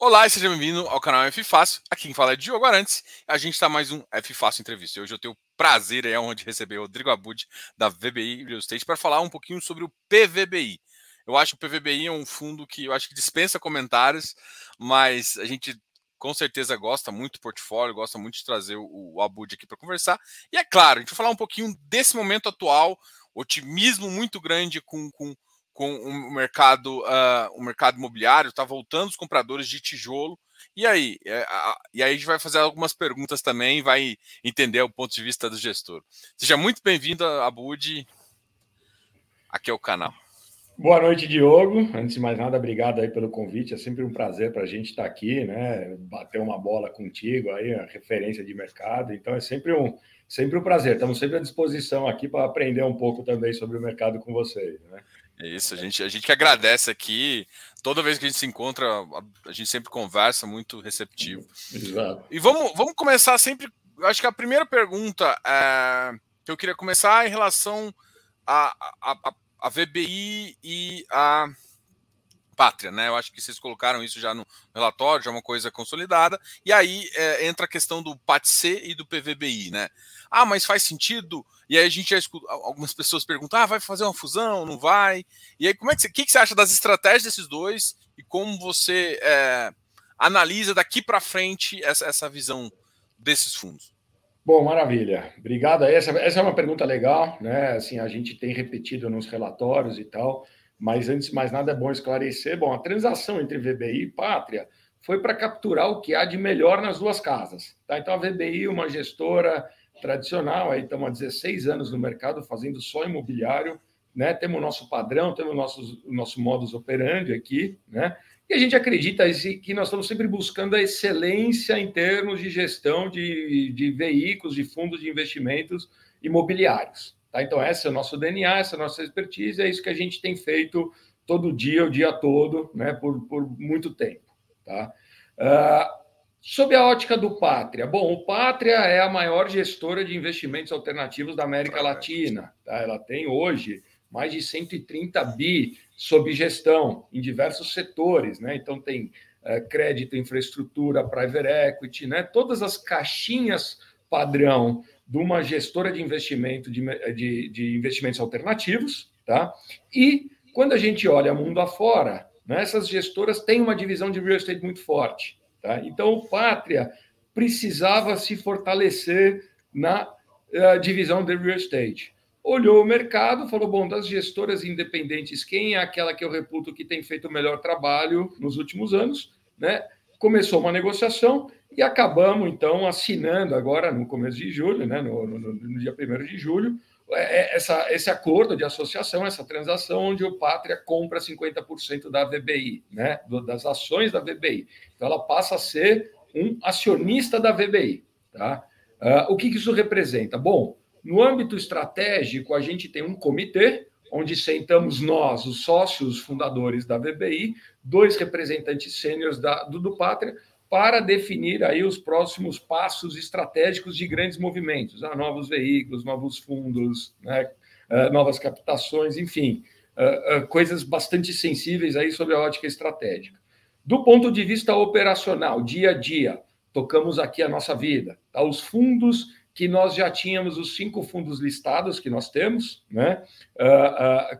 Olá e seja bem-vindo ao canal F Fácil. Aqui quem fala é Diogo Arantes. A gente está mais um F Fácil Entrevista. Hoje eu tenho o prazer e a honra de receber o Rodrigo Abud, da VBI Real Estate, para falar um pouquinho sobre o PVBI. Eu acho que o PVBI é um fundo que eu acho que dispensa comentários, mas a gente com certeza gosta muito do portfólio, gosta muito de trazer o, o Abud aqui para conversar. E é claro, a gente vai falar um pouquinho desse momento atual, otimismo muito grande com, com com o mercado, uh, o mercado imobiliário, está voltando os compradores de tijolo. E aí? É, e aí a gente vai fazer algumas perguntas também, vai entender o ponto de vista do gestor. Seja muito bem-vindo, Abud. Aqui é o canal. Boa noite, Diogo. Antes de mais nada, obrigado aí pelo convite. É sempre um prazer para a gente estar tá aqui, né? Bater uma bola contigo aí, a referência de mercado. Então é sempre um, sempre um prazer. Estamos sempre à disposição aqui para aprender um pouco também sobre o mercado com vocês, né? É isso, a gente, a gente que agradece aqui. Toda vez que a gente se encontra, a, gente sempre conversa, muito receptivo. Exato. E vamos, vamos começar sempre. Acho que a primeira pergunta é, que eu queria começar é em relação a, a, a, a VBI e a pátria, né? Eu acho que vocês colocaram isso já no relatório, já é uma coisa consolidada. E aí é, entra a questão do PATC e do PVBI, né? Ah, mas faz sentido? E aí a gente já escuta, algumas pessoas perguntam: ah, vai fazer uma fusão? Não vai? E aí, como é que você, que, que você acha das estratégias desses dois e como você é, analisa daqui para frente essa, essa visão desses fundos? Bom, maravilha. Obrigado. Essa, essa é uma pergunta legal, né? Assim, a gente tem repetido nos relatórios e tal. Mas antes de mais nada é bom esclarecer. Bom, a transação entre VBI e Pátria foi para capturar o que há de melhor nas duas casas. Tá? Então a VBI, uma gestora tradicional, aí estamos há 16 anos no mercado fazendo só imobiliário, né? Temos o nosso padrão, temos o nosso, nosso modus operandi aqui, né? E a gente acredita que nós estamos sempre buscando a excelência em termos de gestão de, de veículos, de fundos de investimentos imobiliários. Tá? Então, esse é o nosso DNA, essa é a nossa expertise, é isso que a gente tem feito todo dia, o dia todo, né, por, por muito tempo. Tá? Uh, sob a ótica do Pátria, bom, o Pátria é a maior gestora de investimentos alternativos da América Latina. Tá? Ela tem hoje mais de 130 bi sob gestão em diversos setores, né? Então tem uh, crédito, infraestrutura, private equity, né? Todas as caixinhas padrão de uma gestora de investimento de, de, de, investimentos alternativos, tá? E quando a gente olha mundo afora, né, essas gestoras têm uma divisão de real estate muito forte, tá? Então, Pátria precisava se fortalecer na uh, divisão de real estate. Olhou o mercado, falou: bom, das gestoras independentes, quem é aquela que eu reputo que tem feito o melhor trabalho nos últimos anos, né? Começou uma negociação e acabamos, então, assinando agora no começo de julho, né, no, no, no dia 1 de julho, essa, esse acordo de associação, essa transação, onde o Pátria compra 50% da VBI, né, das ações da VBI. Então, ela passa a ser um acionista da VBI. Tá? Uh, o que, que isso representa? Bom, no âmbito estratégico, a gente tem um comitê, onde sentamos nós, os sócios fundadores da VBI, dois representantes sêniores do, do Pátria, para definir aí os próximos passos estratégicos de grandes movimentos, ah, novos veículos, novos fundos, né, uh, novas captações, enfim, uh, uh, coisas bastante sensíveis aí sobre a ótica estratégica. Do ponto de vista operacional, dia a dia, tocamos aqui a nossa vida. Tá? Os fundos que nós já tínhamos, os cinco fundos listados que nós temos, né?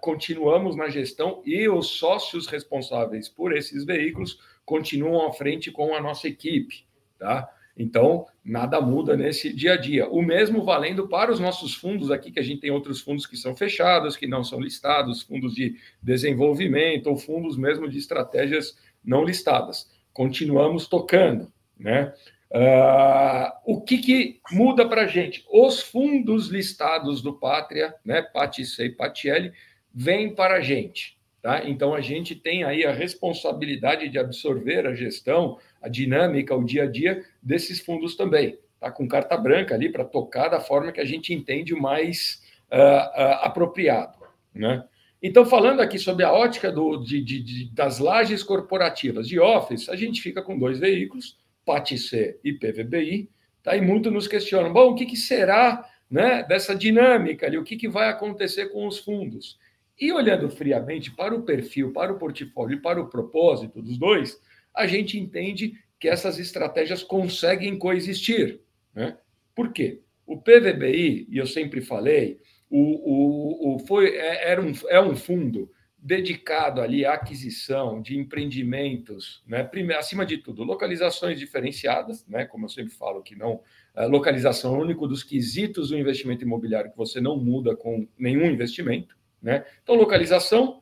continuamos na gestão e os sócios responsáveis por esses veículos continuam à frente com a nossa equipe, tá? Então, nada muda nesse dia a dia. O mesmo valendo para os nossos fundos aqui, que a gente tem outros fundos que são fechados, que não são listados, fundos de desenvolvimento ou fundos mesmo de estratégias não listadas. Continuamos tocando, né? Uh, o que, que muda para a gente? Os fundos listados do Pátria, né, PATIC e PATIL, vêm para a gente. Tá? Então, a gente tem aí a responsabilidade de absorver a gestão, a dinâmica, o dia a dia desses fundos também. Tá? Com carta branca ali para tocar da forma que a gente entende mais uh, uh, apropriado. Né? Então, falando aqui sobre a ótica do, de, de, de, das lajes corporativas de Office, a gente fica com dois veículos, PATC e PVBI, tá? e muito nos questionam, bom, o que, que será né, dessa dinâmica ali, o que, que vai acontecer com os fundos? E olhando friamente para o perfil, para o portfólio e para o propósito dos dois, a gente entende que essas estratégias conseguem coexistir. Né? Por quê? O PVBI, e eu sempre falei, o, o, o foi, é, era um, é um fundo dedicado ali à aquisição de empreendimentos, né? Primeiro, acima de tudo, localizações diferenciadas, né? Como eu sempre falo, que não localização é o único dos quesitos do investimento imobiliário que você não muda com nenhum investimento, né? Então, localização,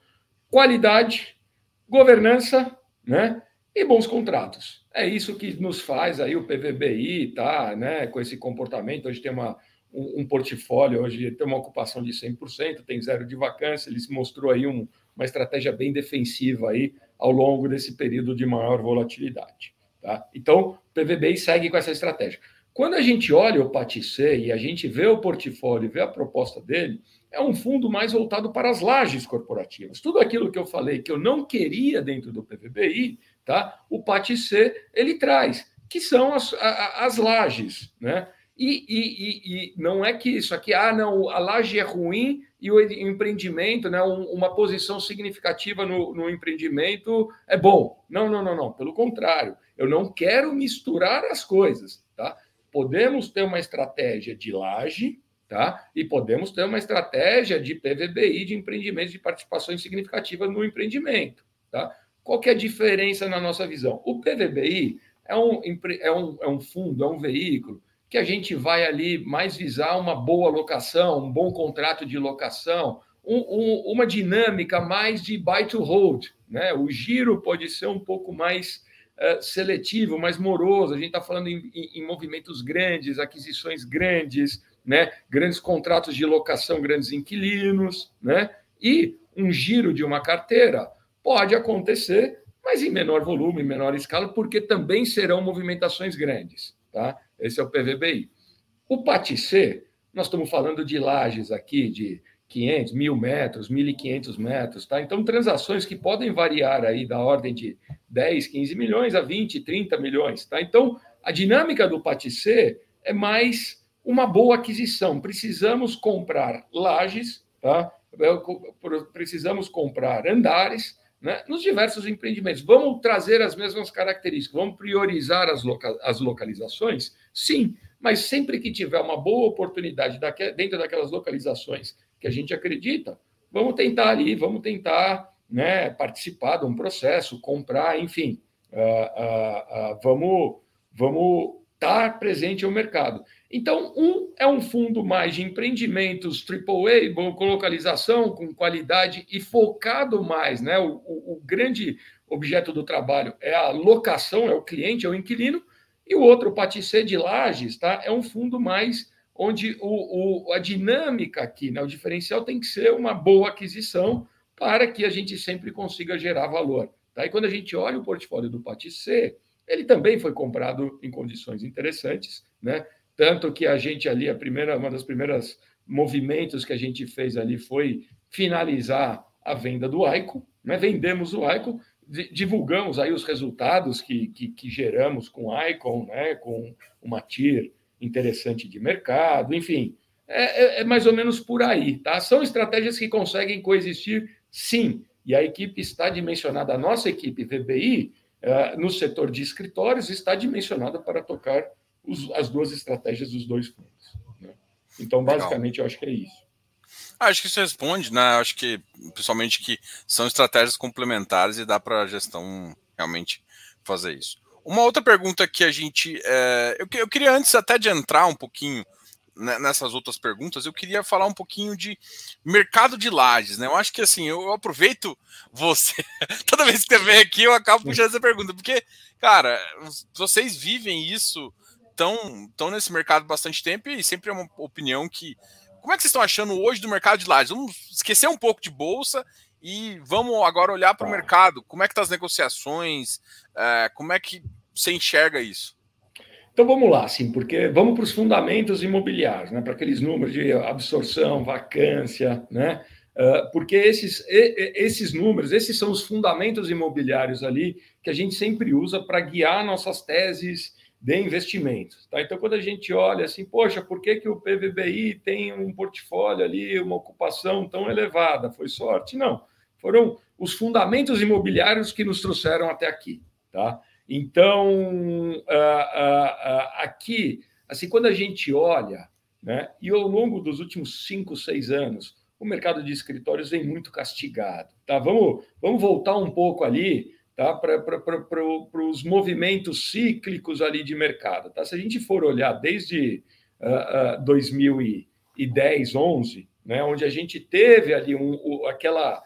qualidade, governança, né? E bons contratos. É isso que nos faz aí o PVBI, tá, né? Com esse comportamento, hoje tem uma um, um portfólio, hoje tem uma ocupação de 100%, tem zero de vacância, ele mostrou aí um, uma estratégia bem defensiva aí ao longo desse período de maior volatilidade. Tá? Então, o PVBI segue com essa estratégia. Quando a gente olha o PATIC e a gente vê o portfólio, vê a proposta dele, é um fundo mais voltado para as lajes corporativas. Tudo aquilo que eu falei que eu não queria dentro do PVBI, tá? o PATIC ele traz, que são as, as lajes. Né? E, e, e, não é que isso aqui, ah, não, a laje é ruim e o empreendimento, né, uma posição significativa no, no empreendimento é bom. Não, não, não, não. Pelo contrário, eu não quero misturar as coisas, tá? Podemos ter uma estratégia de laje, tá? E podemos ter uma estratégia de PVBI, de empreendimentos de participações significativas no empreendimento, tá? Qual que é a diferença na nossa visão? O PVBI é um, é um, é um fundo, é um veículo que a gente vai ali mais visar uma boa locação, um bom contrato de locação, um, um, uma dinâmica mais de buy to hold. Né? O giro pode ser um pouco mais uh, seletivo, mais moroso. A gente está falando em, em, em, movimentos grandes, aquisições grandes, né? grandes contratos de locação, grandes inquilinos, né? e um giro de uma carteira pode acontecer, mas em menor volume, em menor escala, porque também serão movimentações grandes. Tá? Esse é o PVBI. O PATIC, nós estamos falando de lajes aqui de 500, mil metros, 1.500 metros, tá? Então, transações que podem variar aí da ordem de 10, 15 milhões a 20, 30 milhões, tá? Então, a dinâmica do PATIC é mais uma boa aquisição. Precisamos comprar lajes, tá? Precisamos comprar andares, né? nos diversos empreendimentos. Vamos trazer as mesmas características, vamos priorizar as, loca as localizações? Sim, mas sempre que tiver uma boa oportunidade dentro daquelas localizações que a gente acredita, vamos tentar ali, vamos tentar né, participar de um processo, comprar, enfim, uh, uh, uh, vamos, vamos estar presente no mercado. Então, um é um fundo mais de empreendimentos AAA, com localização, com qualidade e focado mais, né? O, o, o, grande objeto do trabalho é a locação, é o cliente, é o inquilino, e o outro, o Paticê de Lages, tá? É um fundo mais onde o, o, a dinâmica aqui, né? o diferencial tem que ser uma boa aquisição para que a gente sempre consiga gerar valor. Tá? E quando a gente olha o portfólio do Paticê, ele também foi comprado em condições interessantes, né? Tanto que a gente ali, a primeira, uma das primeiras movimentos que a gente fez ali foi finalizar a venda do Aico, né? vendemos o Aico, divulgamos aí os resultados que, que, que geramos com o Icon, né? com uma TIR interessante de mercado, enfim, é, é, é, mais ou menos por aí, tá? São estratégias que conseguem coexistir, sim, e a equipe está dimensionada, a nossa equipe VBI, é, no setor de escritórios, está dimensionada para tocar os, as duas estratégias dos dois fundos. Né? Então, basicamente, Legal. eu acho que é isso. Ah, acho que isso responde, né? Acho que, principalmente, que são estratégias complementares e dá para a gestão realmente fazer isso. Uma outra pergunta que a gente. É, eu, eu, queria, antes até de entrar um pouquinho né, nessas outras perguntas, eu queria falar um pouquinho de mercado de lajes, né? Eu acho que assim, eu aproveito você. Toda vez que você vem aqui, eu acabo puxando essa pergunta, porque, cara, vocês vivem isso estão tão nesse mercado bastante tempo e sempre é uma opinião que. Como é que vocês estão achando hoje do mercado de lajes? Vamos esquecer um pouco de bolsa e vamos agora olhar para o mercado. Como é que estão tá as negociações? É, como é que você enxerga isso? Então vamos lá, sim, porque vamos para os fundamentos imobiliários, né? Para aqueles números de absorção, vacância, né? Uh, porque esses, esses números, esses são os fundamentos imobiliários ali que a gente sempre usa para guiar nossas teses de investimentos. Tá? Então, quando a gente olha assim, poxa, por que, que o PVBI tem um portfólio ali, uma ocupação tão elevada? Foi sorte? Não. Foram os fundamentos imobiliários que nos trouxeram até aqui. Tá? Então, uh, uh, uh, aqui, assim, quando a gente olha, né, e ao longo dos últimos cinco, seis anos, o mercado de escritórios vem muito castigado. Tá? Vamos, vamos voltar um pouco ali tá? para os movimentos cíclicos ali de mercado. Tá? Se a gente for olhar desde uh, uh, 2010, 11, né, onde a gente teve ali um, o, aquela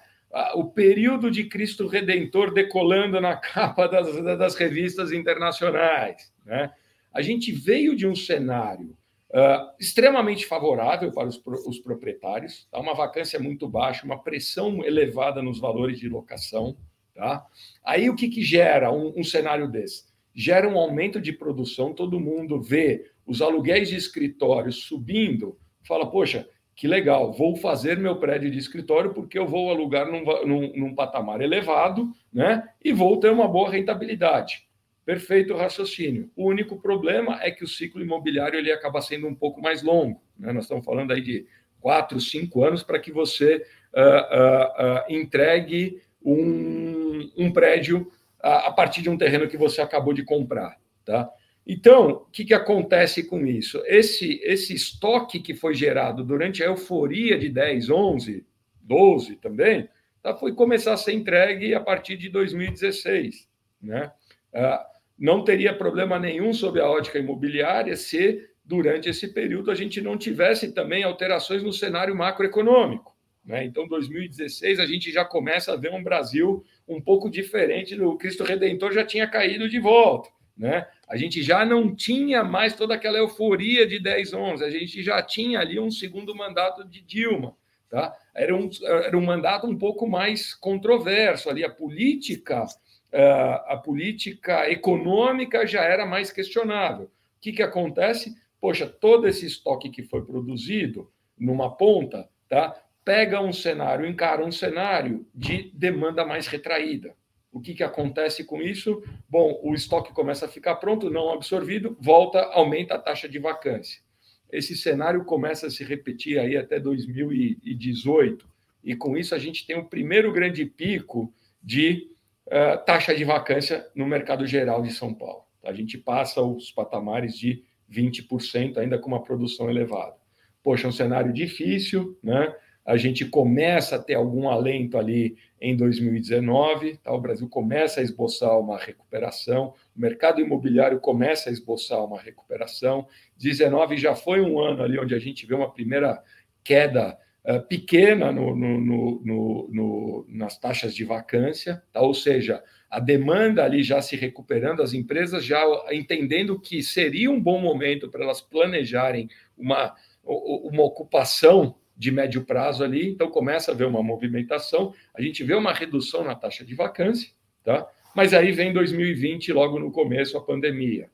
o período de Cristo Redentor decolando na capa das, das revistas internacionais. Né? A gente veio de um cenário uh, extremamente favorável para os, os proprietários, tá? uma vacância muito baixa, uma pressão elevada nos valores de locação. Tá? Aí o que, que gera um, um cenário desse? Gera um aumento de produção, todo mundo vê os aluguéis de escritórios subindo, fala, poxa, que legal, vou fazer meu prédio de escritório porque eu vou alugar num, num, num, patamar elevado né? e vou ter uma boa rentabilidade. Perfeito raciocínio. O único problema é que o ciclo imobiliário ele acaba sendo um pouco mais longo. Né? Nós estamos falando aí de quatro, cinco anos para que você uh, uh, uh, entregue um, um prédio a, a, partir de um terreno que você acabou de comprar. Tá? Então, o que, que acontece com isso? Esse, esse estoque que foi gerado durante a euforia de 10, 11, 12 também, tá, foi começar a ser entregue a partir de 2016. Né? Ah, não teria problema nenhum sob a ótica imobiliária se, durante esse período, a gente não tivesse também alterações no cenário macroeconômico. Né? Então, 2016, a gente já começa a ver um Brasil um pouco diferente do Cristo Redentor já tinha caído de volta. Né? A gente já não tinha mais toda aquela euforia de 10, 11, a gente já tinha ali um segundo mandato de Dilma. Tá? Era, um, era um mandato um pouco mais controverso ali, a política, eh, a política econômica já era mais questionável. O que, que acontece? Poxa, todo esse estoque que foi produzido numa ponta, tá? Pega um cenário, encara um cenário de demanda mais retraída. O que, que acontece com isso? Bom, o estoque começa a ficar pronto, não absorvido, volta, aumenta a taxa de vacância. Esse cenário começa a se repetir aí até 2018, e com isso a gente tem o primeiro grande pico de uh, taxa de vacância no mercado geral de São Paulo. A gente passa os patamares de 20%, ainda com uma produção elevada. Poxa, é um cenário difícil, né? A gente começa a ter algum alento ali em 2019, tá? o Brasil começa a esboçar uma recuperação, o mercado imobiliário começa a esboçar uma recuperação. 19 já foi um ano ali onde a gente vê uma primeira queda uh, pequena no, no, no, nas taxas de vacância, tá? ou seja, a demanda ali já se recuperando, as empresas já entendendo que seria um bom momento para elas planejarem uma, uma ocupação de médio prazo ali, então começa a ver uma movimentação, a gente vê uma redução na taxa de vacância, tá? Mas aí vem 2020, logo no começo, a pandemia.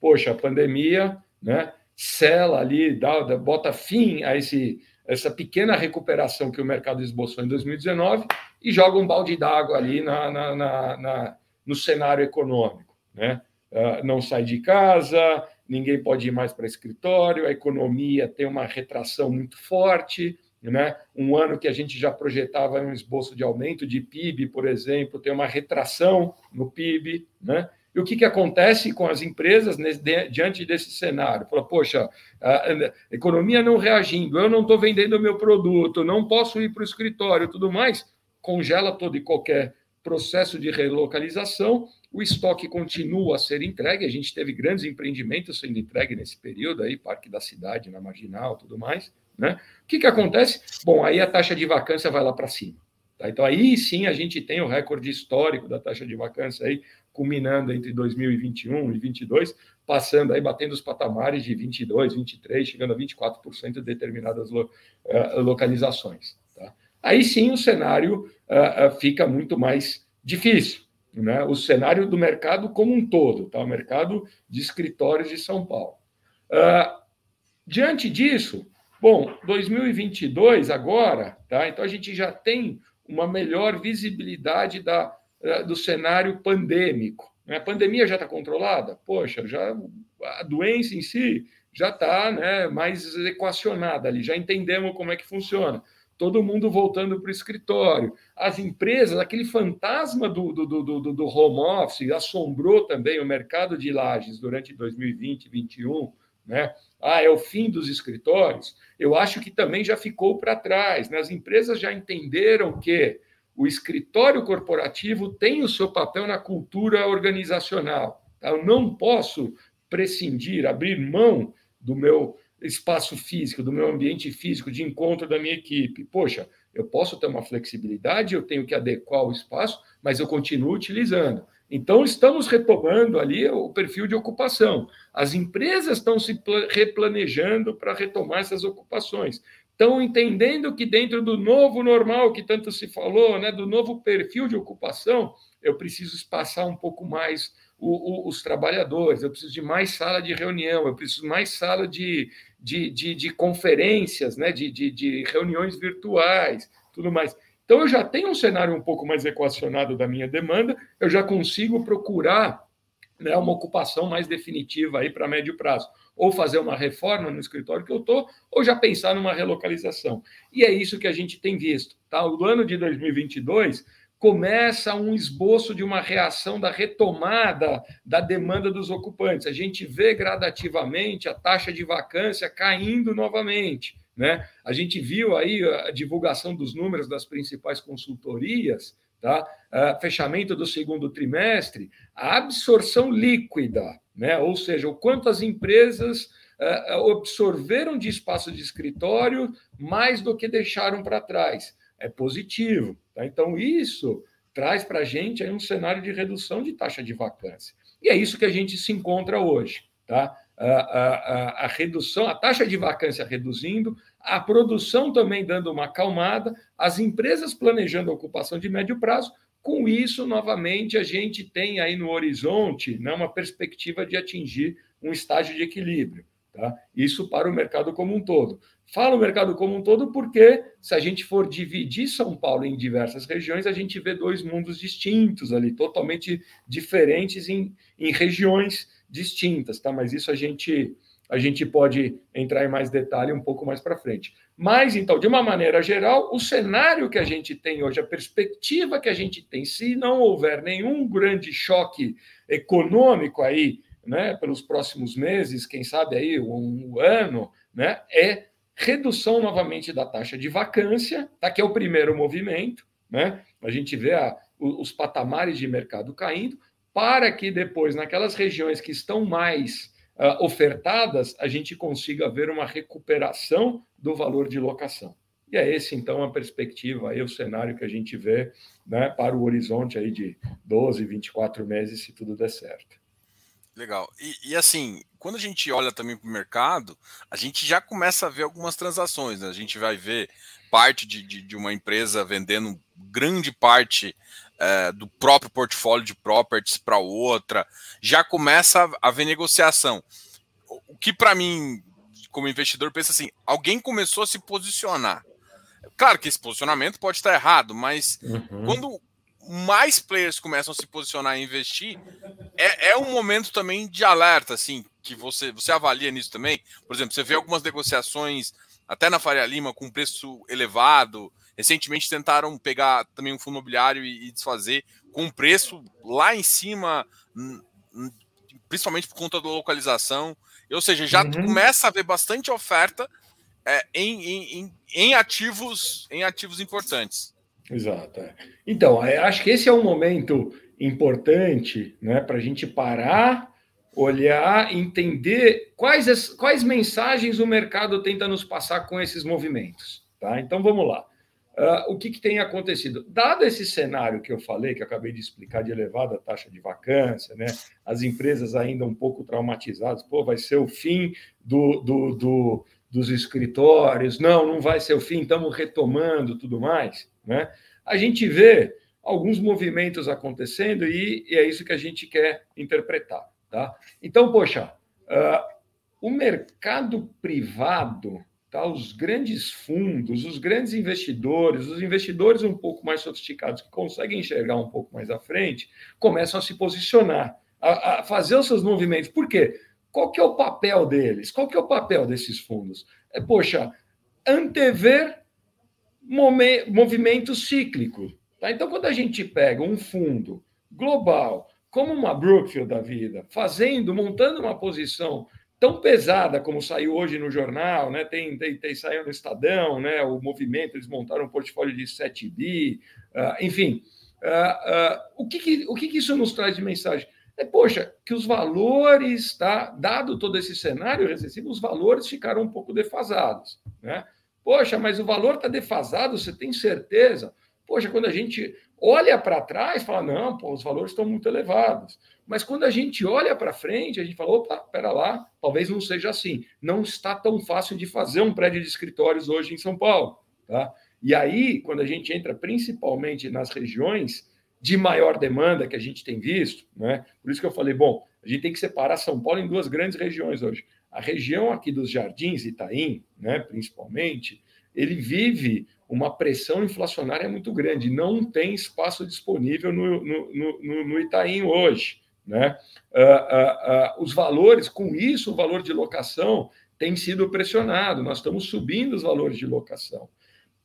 Poxa, a pandemia, né, sela ali, dá, bota fim a esse, essa pequena recuperação que o mercado esboçou em 2019 e joga um balde d'água ali na, na, na, na, no cenário econômico, né? Uh, não sai de casa, ninguém pode ir mais para escritório, a economia tem uma retração muito forte, né? Um ano que a gente já projetava um esboço de aumento de PIB, por exemplo, tem uma retração no PIB, né? E o que, que acontece com as empresas nesse, diante desse cenário? Fala, poxa, a economia não reagindo, eu não estou vendendo meu produto, não posso ir para o escritório tudo mais, congela todo e qualquer processo de relocalização o estoque continua a ser entregue, a gente teve grandes empreendimentos sendo entregue nesse período aí, Parque da Cidade, na Marginal, tudo mais, né? O que, que acontece? Bom, aí a taxa de vacância vai lá para cima. Tá? Então aí sim a gente tem o recorde histórico da taxa de vacância aí, culminando entre 2021 e 2022, passando aí, batendo os patamares de 22, 23, chegando a 24% de determinadas lo, uh, localizações. Tá? Aí sim o cenário uh, uh, fica muito mais difícil né, o cenário do mercado como um todo, tá? o mercado de escritórios de São Paulo. Uh, diante disso, bom, 2022 agora, tá? então a gente já tem uma melhor visibilidade da, uh, do cenário pandêmico. Né? A pandemia já está controlada? Poxa, já a doença em si já está né, mais equacionada ali, já entendemos como é que funciona todo mundo voltando para o escritório. As empresas, aquele fantasma do, do, do, do, home office assombrou também o mercado de lajes durante 2020 e 2021, né? Ah, é o fim dos escritórios. Eu acho que também já ficou para trás. Né? As empresas já entenderam que o escritório corporativo tem o seu papel na cultura organizacional. Eu não posso prescindir, abrir mão do meu espaço físico, do meu ambiente físico de encontro da minha equipe. Poxa, eu posso ter uma flexibilidade, eu tenho que adequar o espaço, mas eu continuo utilizando. Então, estamos retomando ali o perfil de ocupação. As empresas estão se replanejando para retomar essas ocupações. Estão entendendo que dentro do novo normal que tanto se falou, né, do novo perfil de ocupação, eu preciso espaçar um pouco mais o, o, os trabalhadores, eu preciso de mais sala de reunião, eu preciso mais sala de, de, de, de conferências, né? de, de, de reuniões virtuais, tudo mais. Então, eu já tenho um cenário um pouco mais equacionado da minha demanda, eu já consigo procurar né, uma ocupação mais definitiva aí para médio prazo. Ou fazer uma reforma no escritório que eu estou, ou já pensar numa relocalização. E é isso que a gente tem visto. Tá? O ano de 2022 começa um esboço de uma reação da retomada da demanda dos ocupantes. A gente vê gradativamente a taxa de vacância caindo novamente. Né? A gente viu aí a divulgação dos números das principais consultorias, tá? Uh, fechamento do segundo trimestre, a absorção líquida, né? ou seja, o quanto as empresas uh, absorveram de espaço de escritório mais do que deixaram para trás. É positivo. Tá? Então, isso traz para a gente aí um cenário de redução de taxa de vacância. E é isso que a gente se encontra hoje. Tá? A, a, a, redução, a taxa de vacância reduzindo, a produção também dando uma acalmada, as empresas planejando a ocupação de médio prazo. Com isso, novamente, a gente tem aí no horizonte né, uma perspectiva de atingir um estágio de equilíbrio. Tá? Isso para o mercado como um todo. Falo o mercado como um todo porque, se a gente for dividir São Paulo em diversas regiões, a gente vê dois mundos distintos ali, totalmente diferentes em, em regiões distintas, tá? Mas isso a gente a gente pode entrar em mais detalhe um pouco mais para frente. Mas, então, de uma maneira geral, o cenário que a gente tem hoje, a perspectiva que a gente tem, se não houver nenhum grande choque econômico aí, né, pelos próximos meses, quem sabe aí um ano, né, é redução novamente da taxa de vacância, tá? que é o primeiro movimento, né? a gente vê a, os patamares de mercado caindo, para que depois, naquelas regiões que estão mais uh, ofertadas, a gente consiga ver uma recuperação do valor de locação. E é esse, então, a perspectiva, aí, o cenário que a gente vê né, para o horizonte aí de 12, 24 meses, se tudo der certo. Legal. E, e, assim, quando a gente olha também para o mercado, a gente já começa a ver algumas transações. Né? A gente vai ver parte de, de, de uma empresa vendendo grande parte é, do próprio portfólio de properties para outra. Já começa a haver negociação. O que para mim, como investidor, pensa assim: alguém começou a se posicionar. Claro que esse posicionamento pode estar errado, mas uhum. quando mais players começam a se posicionar e investir, é, é um momento também de alerta, assim, que você, você avalia nisso também. Por exemplo, você vê algumas negociações, até na Faria Lima, com preço elevado. Recentemente tentaram pegar também um fundo imobiliário e, e desfazer com um preço lá em cima, principalmente por conta da localização. Ou seja, já uhum. começa a haver bastante oferta é, em, em, em, ativos, em ativos importantes. Exato. É. Então, é, acho que esse é um momento importante né, para a gente parar, olhar, entender quais, as, quais mensagens o mercado tenta nos passar com esses movimentos. Tá? Então, vamos lá. Uh, o que, que, tem acontecido? Dado esse cenário que eu falei, que acabei de explicar, de elevada taxa de vacância, né? as empresas ainda um pouco traumatizadas, pô, vai ser o fim do, do, do dos escritórios, não, não vai ser o fim, estamos retomando tudo mais, né? A gente vê alguns movimentos acontecendo e, e é isso que a gente quer interpretar, tá? Então, poxa, uh, o mercado privado, tá? Os grandes fundos, os grandes investidores, os investidores um pouco mais sofisticados que conseguem enxergar um pouco mais à frente, começam a se posicionar, a, a fazer os seus movimentos. Por quê? Qual que é o papel deles? Qual que é o papel desses fundos? É, poxa, antever movimento cíclico. Tá? Então, quando a gente pega um fundo global, como uma Brookfield da vida, fazendo, montando uma posição tão pesada como saiu hoje no jornal, né? Tem, tem, tem saiu no Estadão, né? O movimento eles montaram um portfólio de 7 bi, uh, enfim. Uh, uh, o que, que o que, que, isso nos traz de mensagem? É, poxa, que os valores, tá? Dado todo esse cenário recessivo, os valores ficaram um pouco defasados, né? Poxa, mas o valor está defasado, você tem certeza? Poxa, quando a gente olha para trás, fala, não, pô, os valores estão muito elevados. Mas quando a gente olha para frente, a gente fala, opa, pera lá, talvez não seja assim. Não está tão fácil de fazer um prédio de escritórios hoje em São Paulo. Tá? E aí, quando a gente entra principalmente nas regiões de maior demanda que a gente tem visto, né? por isso que eu falei, bom, a gente tem que separar São Paulo em duas grandes regiões hoje. A região aqui dos Jardins, Itaim, né, principalmente, ele vive uma pressão inflacionária muito grande. Não tem espaço disponível no, no, no, no Itaim hoje. Né? Uh, uh, uh, os valores, com isso, o valor de locação tem sido pressionado. Nós estamos subindo os valores de locação.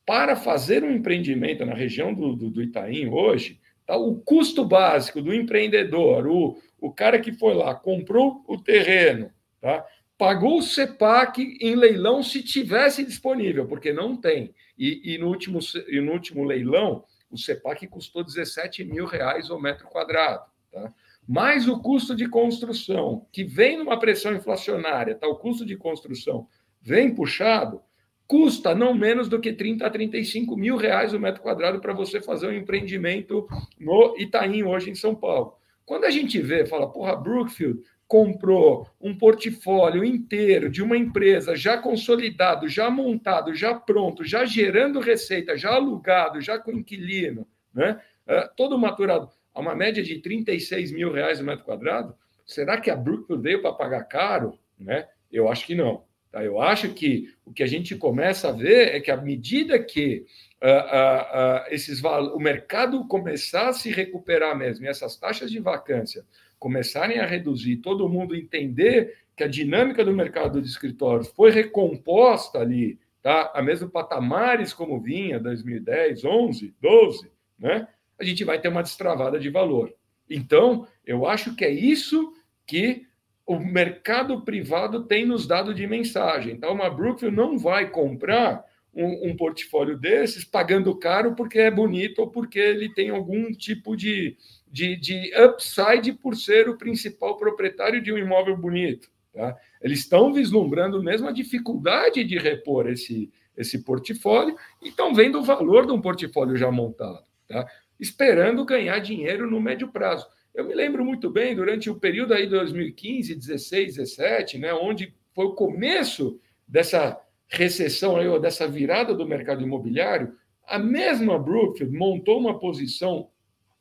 Para fazer um empreendimento na região do, do, do Itaim hoje, tá, o custo básico do empreendedor, o, o cara que foi lá, comprou o terreno, tá? Pagou o CEPAC em leilão se tivesse disponível, porque não tem. E, e, no, último, e no último leilão, o CEPAC custou 17 mil reais o metro quadrado. Tá? Mais o custo de construção, que vem numa pressão inflacionária, tá? o custo de construção vem puxado, custa não menos do que 30 a 35 mil reais o metro quadrado para você fazer um empreendimento no Itaim, hoje em São Paulo. Quando a gente vê, fala, porra, Brookfield comprou um portfólio inteiro de uma empresa já consolidado, já montado, já pronto, já gerando receita, já alugado, já com inquilino, né? Uh, todo maturado, a uma média de 36 mil reais o metro quadrado, será que a Brookfield veio para pagar caro? Né? Eu acho que não. Tá? Eu acho que o que a gente começa a ver é que à medida que uh, uh, esses, o mercado começar a se recuperar mesmo, e essas taxas de vacância começarem a reduzir, todo mundo entender que a dinâmica do mercado de escritórios foi recomposta ali, tá? A mesmo patamares como vinha 2010, 11, 12, né? A gente vai ter uma destravada de valor. Então, eu acho que é isso que o mercado privado tem nos dado de mensagem. Então, uma Brookfield não vai comprar um, um, portfólio desses pagando caro porque é bonito ou porque ele tem algum tipo de, de, de upside por ser o principal proprietário de um imóvel bonito. Tá? Eles estão vislumbrando mesmo a dificuldade de repor esse, esse portfólio e estão vendo o valor de um portfólio já montado, tá? esperando ganhar dinheiro no médio prazo. Eu me lembro muito bem, durante o período aí de 2015, 16, 17, né, onde foi o começo dessa recessão aí, ou dessa virada do mercado imobiliário, a mesma Brookfield montou uma posição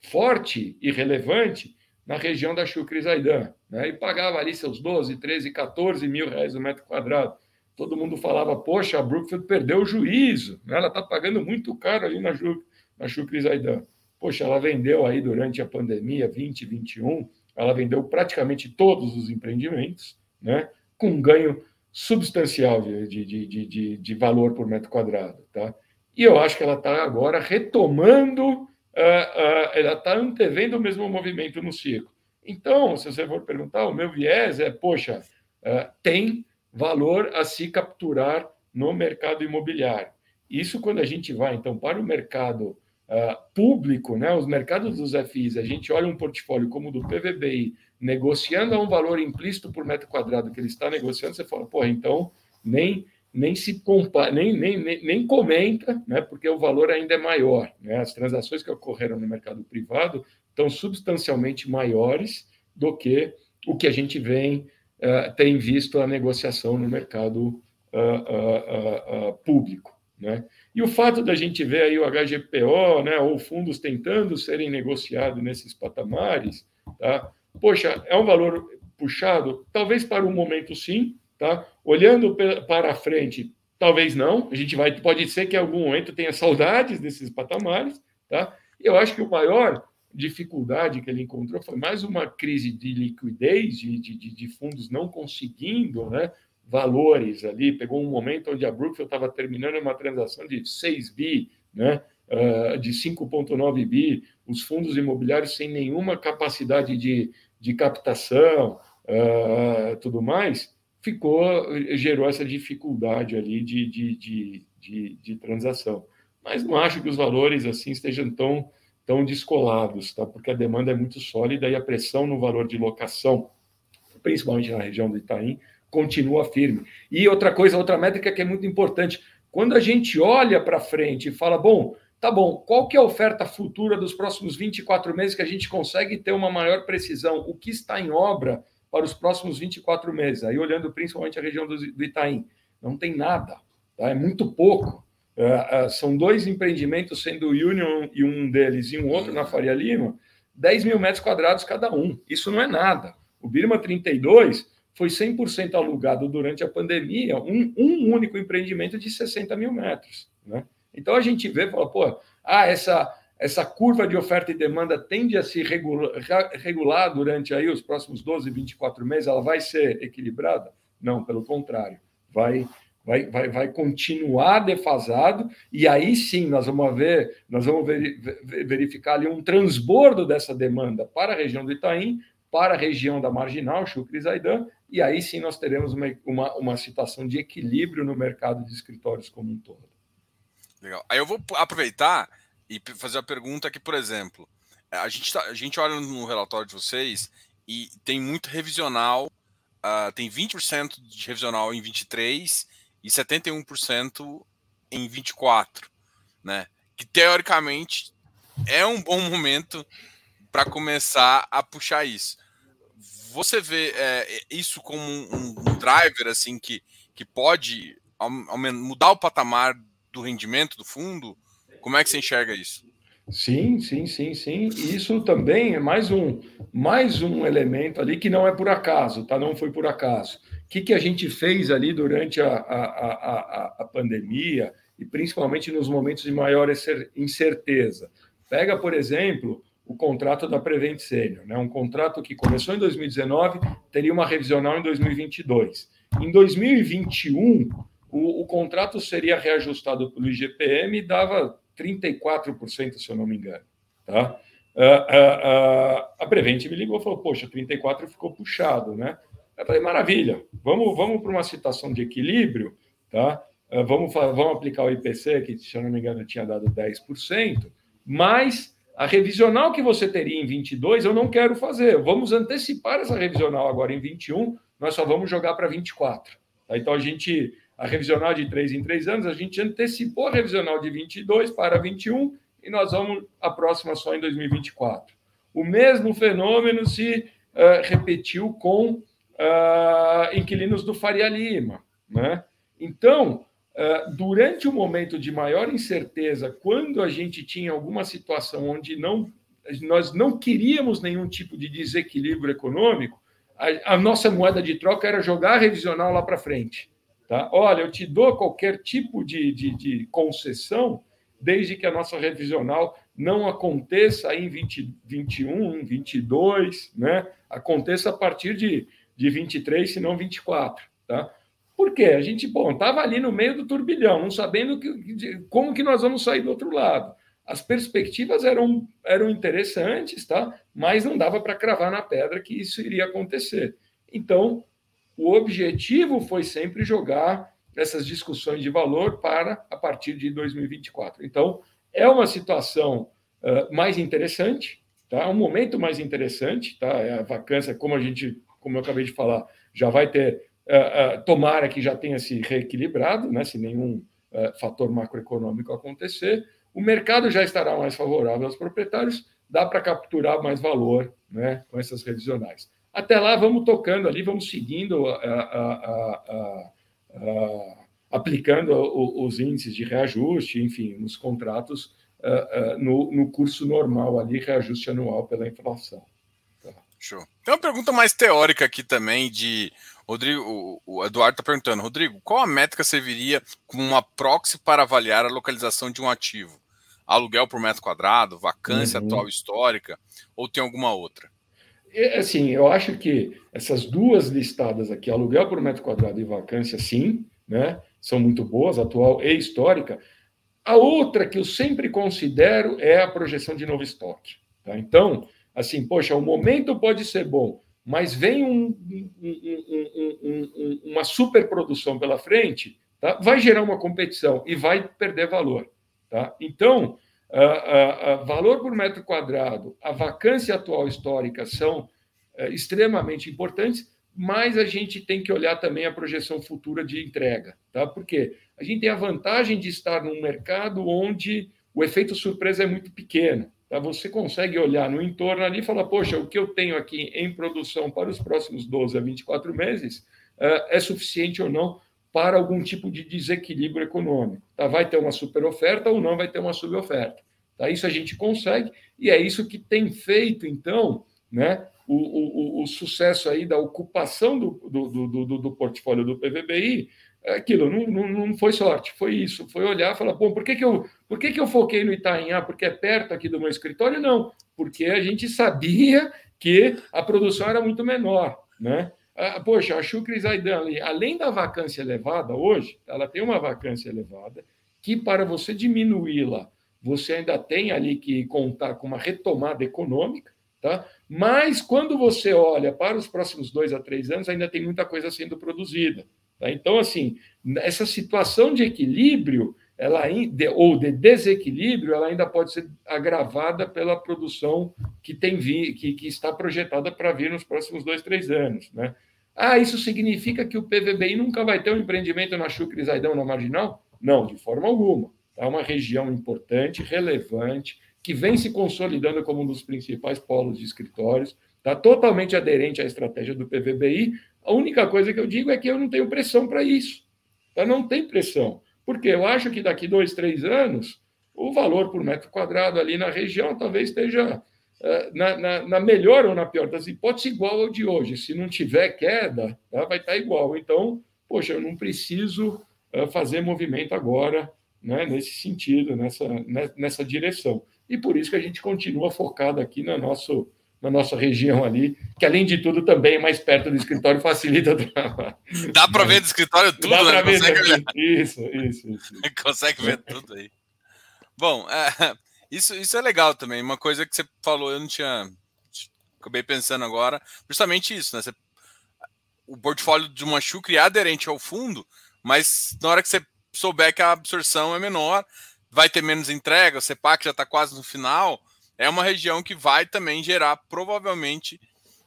forte e relevante na região da Chucre Zaidan, né? e pagava ali seus 12, 13, 14 mil reais o metro quadrado. Todo mundo falava, poxa, a Brookfield perdeu o juízo, né? ela está pagando muito caro ali na, Ju, na Chucre Zaidan. Poxa, ela vendeu aí durante a pandemia 2021, ela vendeu praticamente todos os empreendimentos, né? com um ganho substancial de, de, de, de, de valor por metro quadrado. Tá? E eu acho que ela está agora retomando, ela está antevendo o mesmo movimento no ciclo. Então, se você for perguntar, o meu viés é, poxa, uh, tem valor a se capturar no mercado imobiliário. Isso quando a gente vai, então, para o mercado uh, público, né, os mercados dos FIs, a gente olha um portfólio como o do PVBI, negociando a um valor implícito por metro quadrado que ele está negociando, você fala, pô, então nem nem se compara, nem, nem, nem, comenta, né, porque o valor ainda é maior. Né? As transações que ocorreram no mercado privado estão substancialmente maiores do que o que a gente vem uh, tem visto a negociação no mercado uh, uh, público. Né? E o fato da gente ver aí o HGPO, né, ou fundos tentando serem negociados nesses patamares, tá? poxa, é um valor puxado? Talvez para o momento sim, tá? olhando para frente, talvez não, a gente vai, pode ser que em algum momento tenha saudades desses patamares, tá? eu acho que o maior dificuldade que ele encontrou foi mais uma crise de liquidez, de, de, de fundos não conseguindo né, valores ali, pegou um momento onde a Brookfield estava terminando uma transação de 6 bi, né, uh, de 5,9 bi, os fundos imobiliários sem nenhuma capacidade de, de captação, uh, tudo mais, ficou, gerou essa dificuldade ali de, de, de, de, de transação. Mas não acho que os valores assim estejam tão, tão descolados, tá? porque a demanda é muito sólida e a pressão no valor de locação, principalmente na região do Itaim, continua firme. E outra coisa, outra métrica que é muito importante, quando a gente olha para frente e fala, bom, tá bom, qual que é a oferta futura dos próximos 24 meses que a gente consegue ter uma maior precisão? O que está em obra para os próximos 24 meses? Aí olhando principalmente a região do, Itaim, não tem nada, tá? é muito pouco. Uh, uh, são dois empreendimentos, sendo o Union e um deles e um outro na Faria Lima, 10 mil metros quadrados cada um. Isso não é nada. O Birma 32 foi 100% alugado durante a pandemia, um, um, único empreendimento de 60 mil metros. Né? Então a gente vê fala, pô, ah, essa, essa curva de oferta e demanda tende a se regular, regular durante aí os próximos 12, 24 meses, ela vai ser equilibrada? Não, pelo contrário, vai, vai, vai, vai continuar defasado, e aí sim nós vamos ver, nós vamos verificar ali um transbordo dessa demanda para a região do Itaim, para a região da Marginal, Chucre e Zaidan, e aí sim nós teremos uma, uma, uma situação de equilíbrio no mercado de escritórios como um todo. Legal. Aí eu vou aproveitar e fazer uma pergunta aqui, por exemplo. A gente, tá, a gente olha no relatório de vocês e tem muito revisional, uh, tem 20% de revisional em 23 e 71% em 24, né? Que teoricamente é um bom momento para começar a puxar isso você vê é, isso como um, um, driver assim que, que pode mudar o patamar do rendimento do fundo? Como é que você enxerga isso? Sim, sim, sim, sim. Isso também é mais um, mais um elemento ali que não é por acaso, tá? Não foi por acaso. O que, que a gente fez ali durante a, a, a, a pandemia e principalmente nos momentos de maior incerteza? Pega, por exemplo, o contrato da Prevent Senior, né? um contrato que começou em 2019, teria uma revisional em 2022. Em 2021, o, o contrato seria reajustado pelo IGPM e dava 34%, se eu não me engano. Tá? Uh, uh, uh, a Prevent me ligou e falou: Poxa, 34 ficou puxado, né? Eu falei: Maravilha, vamos, vamos para uma situação de equilíbrio, tá? vamos, vamos aplicar o IPC, que se eu não me engano tinha dado 10%, mas a revisional que você teria em 22, eu não quero fazer. Vamos antecipar essa revisional agora em 21, nós só vamos jogar para 24. Tá? Então, a gente, a revisional de 3 em 3 anos, a gente antecipou a revisional de 22 para 21 e nós vamos a próxima só em 2024. O mesmo fenômeno se uh, repetiu com uh, inquilinos do Faria Lima. Né? Então, ah, durante o momento de maior incerteza, quando a gente tinha alguma situação onde não, nós não queríamos nenhum tipo de desequilíbrio econômico, a, a nossa moeda de troca era jogar a revisional lá para frente. Tá? Olha, eu te dou qualquer tipo de, de, de, concessão, desde que a nossa revisional não aconteça em 2021, 22, né? aconteça a partir de, de 23, se não 24. Tá? Por quê? A gente, estava ali no meio do turbilhão, não sabendo que, como que nós vamos sair do outro lado. As perspectivas eram, eram interessantes, tá? mas não dava para cravar na pedra que isso iria acontecer. Então, o objetivo foi sempre jogar essas discussões de valor para a partir de 2024. Então, é uma situação uh, mais interessante, tá? um momento mais interessante. Tá? É a vacância, como a gente, como eu acabei de falar, já vai ter Uh, uh, tomara que já tenha se reequilibrado, né, se nenhum fator macroeconômico acontecer, o mercado já estará mais favorável aos proprietários, dá para capturar mais valor né, com essas revisionais. Até lá, vamos tocando ali, vamos seguindo, aplicando os índices de reajuste, enfim, nos contratos, no, no curso normal ali, reajuste anual pela inflação. Tá. Show. Tem uma pergunta mais teórica aqui também de Rodrigo, o Eduardo está perguntando, Rodrigo, qual a métrica serviria como uma proxy para avaliar a localização de um ativo? Aluguel por metro quadrado, vacância uhum. atual histórica, ou tem alguma outra? Assim, eu acho que essas duas listadas aqui, aluguel por metro quadrado e vacância, sim, né? São muito boas, atual e histórica. A outra que eu sempre considero é a projeção de novo estoque. Tá? Então, assim, poxa, o momento pode ser bom, mas vem um, um, um, uma superprodução pela frente, tá? vai gerar uma competição e vai perder valor. Tá? Então, a, a valor por metro quadrado, a vacância atual histórica são é, extremamente importantes, mas a gente tem que olhar também a projeção futura de entrega, tá? Porque a gente tem a vantagem de estar num mercado onde o efeito surpresa é muito pequeno. Tá? Você consegue olhar no entorno ali e falar, poxa, o que eu tenho aqui em produção para os próximos 12 a 24 meses é suficiente ou não para algum tipo de desequilíbrio econômico. Tá? Vai ter uma super oferta ou não vai ter uma suboferta. Tá? Isso a gente consegue, e é isso que tem feito, então, né, o, o, o sucesso aí da ocupação do, do, do, do portfólio do PVBI é aquilo, não, não, não, foi sorte, foi isso, foi olhar e falar, bom, por que, que, eu, por que, que eu foquei no Itaim? Ah, porque é perto aqui do meu escritório? Não, porque a gente sabia que a produção era muito menor, né? Ah, poxa, a Shukri Zaidan, além da vacância elevada hoje, ela tem uma vacância elevada, que para você diminuí-la, você ainda tem ali que contar com uma retomada econômica, tá? Mas quando você olha para os próximos dois a três anos, ainda tem muita coisa sendo produzida. Tá? Então, assim, essa situação de equilíbrio, ela ou de desequilíbrio, ela ainda pode ser agravada pela produção que tem vi, que, que está projetada para vir nos próximos dois, três anos. Né? Ah, isso significa que o PVBI nunca vai ter um empreendimento na Chucre Zaidão, na Marginal? Não, de forma alguma. É uma região importante, relevante, que vem se consolidando como um dos principais polos de escritórios, está totalmente aderente à estratégia do PVBI. A única coisa que eu digo é que eu não tenho pressão para isso. Tá? Não tem pressão. Porque eu acho que daqui dois, três anos, o valor por metro quadrado ali na região talvez esteja uh, na, na, na, melhor ou na pior das hipóteses igual ao de hoje. Se não tiver queda, tá? vai estar igual. Então, poxa, eu não preciso uh, fazer movimento agora né, nesse sentido, nessa, né, nessa direção e por isso que a gente continua focado aqui na, nosso, na nossa região ali, que além de tudo também é mais perto do escritório facilita o trabalho. Dá para ver do escritório tudo, Dá né? Ver Consegue... Isso, isso, isso. Consegue ver tudo aí. Bom, é, isso, isso é legal também. Uma coisa que você falou, eu não tinha. Acabei pensando agora, justamente isso, né? Você, o portfólio de uma Chucre é aderente ao fundo, mas na hora que você souber que a absorção é menor, vai ter menos entrega, o CEPAC já está quase no final, é uma região que vai também gerar, provavelmente,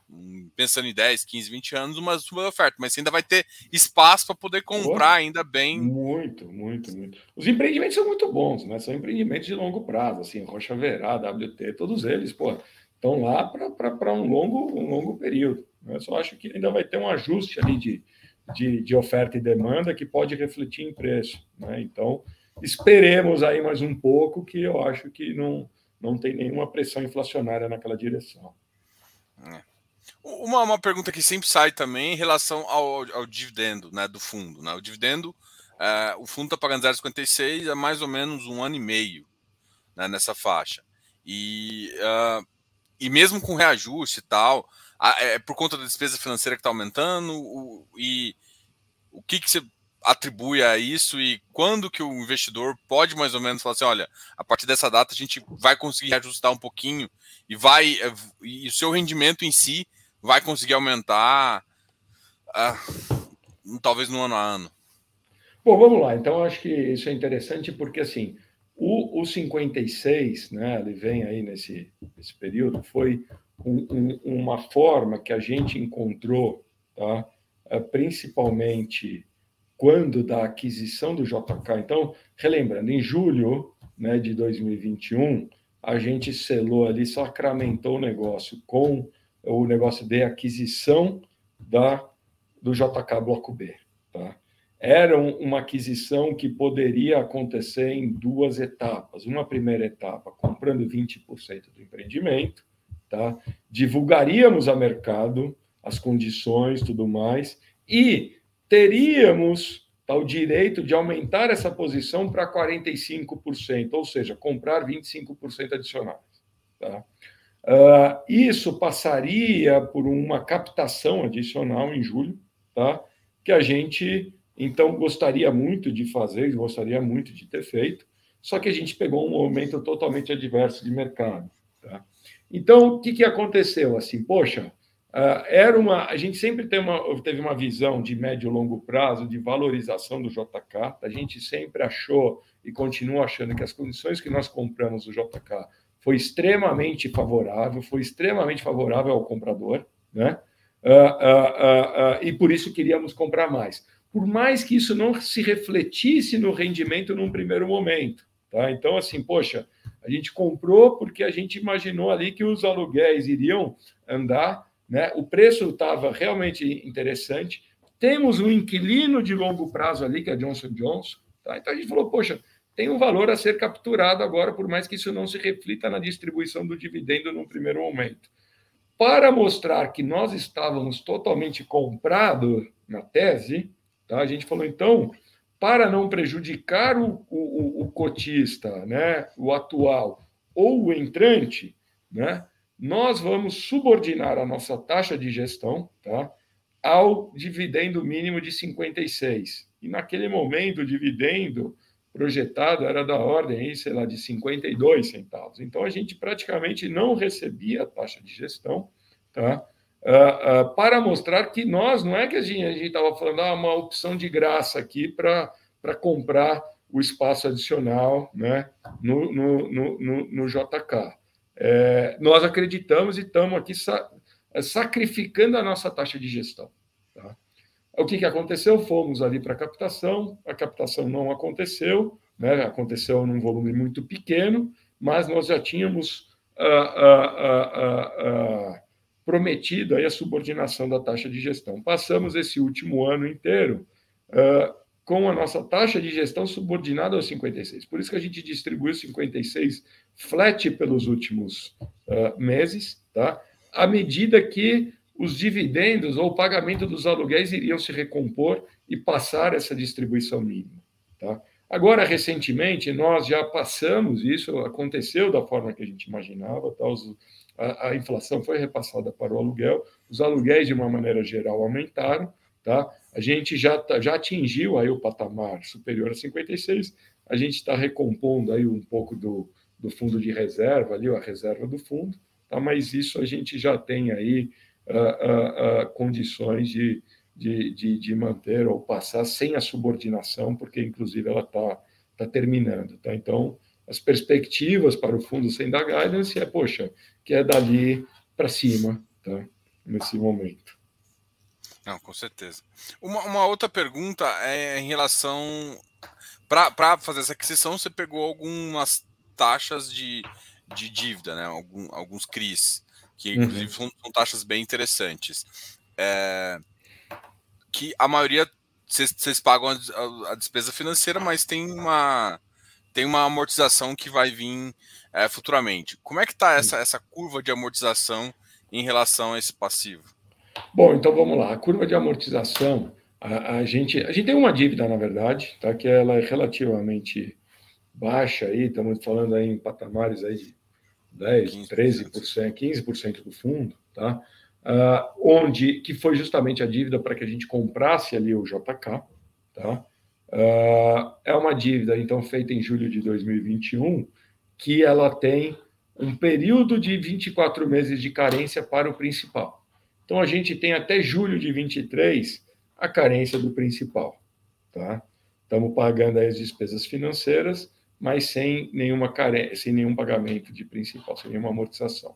hum, pensando em 10, 15, 20 anos, uma super oferta, mas ainda vai ter espaço para poder comprar ainda bem. Muito, muito, muito. Os empreendimentos são muito bons, né? São empreendimentos de longo prazo, assim, Rocha Verá, WT, todos eles, pô, estão lá para um longo, um longo período. Né? Eu só acho que ainda vai ter um ajuste ali de, de, de oferta e demanda que pode refletir em preço. Né? Então, esperemos aí mais um pouco, que eu acho que não, não tem nenhuma pressão inflacionária naquela direção. É. Uma, uma pergunta que sempre sai também em relação ao, ao dividendo né, do fundo. Né? O dividendo, é, o fundo está pagando 0,56 há mais ou menos um ano e meio né, nessa faixa. E, uh, e mesmo com reajuste e tal, é por conta da despesa financeira que está aumentando, o, e o que, que você atribui a isso e quando que o investidor pode mais ou menos falar assim, olha, a partir dessa data a gente vai conseguir ajustar um pouquinho e vai e o seu rendimento em si vai conseguir aumentar uh, talvez no ano a ano. Bom, vamos lá. Então acho que isso é interessante porque assim o, o 56, né, ele vem aí nesse, nesse período, foi um, um, uma forma que a gente encontrou, tá? Eh, principalmente quando da aquisição do JK. Então, relembrando, em julho né, de 2021, a gente selou ali, sacramentou o negócio com o negócio de aquisição da, do JK Bloco B. Tá? Era uma aquisição que poderia acontecer em duas etapas. Uma primeira etapa, comprando 20% do empreendimento, tá? divulgaríamos a mercado as condições, tudo mais, e teríamos tá, o direito de aumentar essa posição para 45%, ou seja, comprar 25% adicionais. Tá? Uh, isso passaria por uma captação adicional em julho, tá? que a gente, então, gostaria muito de fazer, gostaria muito de ter feito, só que a gente pegou um momento totalmente adverso de mercado. Tá? Então, o que, que aconteceu? Assim, poxa, era uma. A gente sempre tem uma, teve uma visão de médio e longo prazo de valorização do JK. A gente sempre achou e continua achando que as condições que nós compramos o JK foi extremamente favorável, foi extremamente favorável ao comprador, né? Uh, uh, e por isso queríamos comprar mais. Por mais que isso não se refletisse no rendimento num primeiro momento. Tá? Então, assim, poxa, a gente comprou porque a gente imaginou ali que os aluguéis iriam andar, né? o preço estava realmente interessante. Temos um inquilino de longo prazo ali, que é Johnson Johnson. Tá? Então a gente falou, poxa, tem um valor a ser capturado agora, por mais que isso não se reflita na distribuição do dividendo num primeiro momento. Para mostrar que nós estávamos totalmente comprados na tese, tá? a gente falou, então, para não prejudicar o, o, o cotista, né, o atual ou o entrante, né, nós vamos subordinar a nossa taxa de gestão tá, ao dividendo mínimo de 56. E naquele momento, o dividendo projetado era da ordem, sei lá, de 52 centavos. Então, a gente praticamente não recebia a taxa de gestão, tá? uh, uh, para mostrar que nós, não é que a gente estava falando ah, uma opção de graça aqui para comprar o espaço adicional né, no, no, no, no JK. É, nós acreditamos e estamos aqui sa sacrificando a nossa taxa de gestão. Tá? O que, que aconteceu? Fomos ali para a captação, a captação não aconteceu, né? aconteceu num volume muito pequeno, mas nós já tínhamos uh, uh, prometido aí a subordinação da taxa de gestão. Passamos esse último ano inteiro uh, com a nossa taxa de gestão subordinada aos 56. Por isso que a gente distribuiu 56 flat pelos últimos uh, meses, tá? à medida que os dividendos ou o pagamento dos aluguéis iriam se recompor e passar essa distribuição mínima. Tá? Agora, recentemente, nós já passamos isso, aconteceu da forma que a gente imaginava, tá? Os, a, a, inflação foi repassada para o aluguel, os aluguéis, de uma maneira geral, aumentaram, tá? A gente já, tá, já atingiu aí o patamar superior a 56, a gente está recompondo aí um pouco do, do fundo de reserva, ali, a reserva do fundo, tá? mas isso a gente já tem aí uh, uh, uh, condições de, de, de, de, manter ou passar sem a subordinação, porque, inclusive, ela está tá terminando. Tá? Então, as perspectivas para o fundo sem dar guidance é, poxa, que é dali para cima, tá? nesse momento. Não, com certeza. Uma, uma outra pergunta é em relação. Para fazer essa aquisição, você pegou algumas taxas de, de dívida, né? Algum, alguns CRIs, que inclusive uhum. são, são, taxas bem interessantes. É, que a maioria vocês pagam a, a, despesa financeira, mas tem uma tem uma amortização que vai vir é, futuramente. Como é que está essa, essa curva de amortização em relação a esse passivo? Bom, então vamos lá. A curva de amortização, a, a gente, a gente tem uma dívida, na verdade, tá? que ela é relativamente baixa aí, estamos falando aí em patamares aí de 10, 13%, 15% do fundo, tá? Uh, onde que foi justamente a dívida para que a gente comprasse ali o JK, tá? Uh, é uma dívida, então, feita em julho de 2021, que ela tem um período de 24 meses de carência para o principal. Então, a gente tem até julho de 23 a carência do principal. Tá? Estamos pagando as despesas financeiras, mas sem, nenhuma carência, sem nenhum pagamento de principal, sem nenhuma amortização.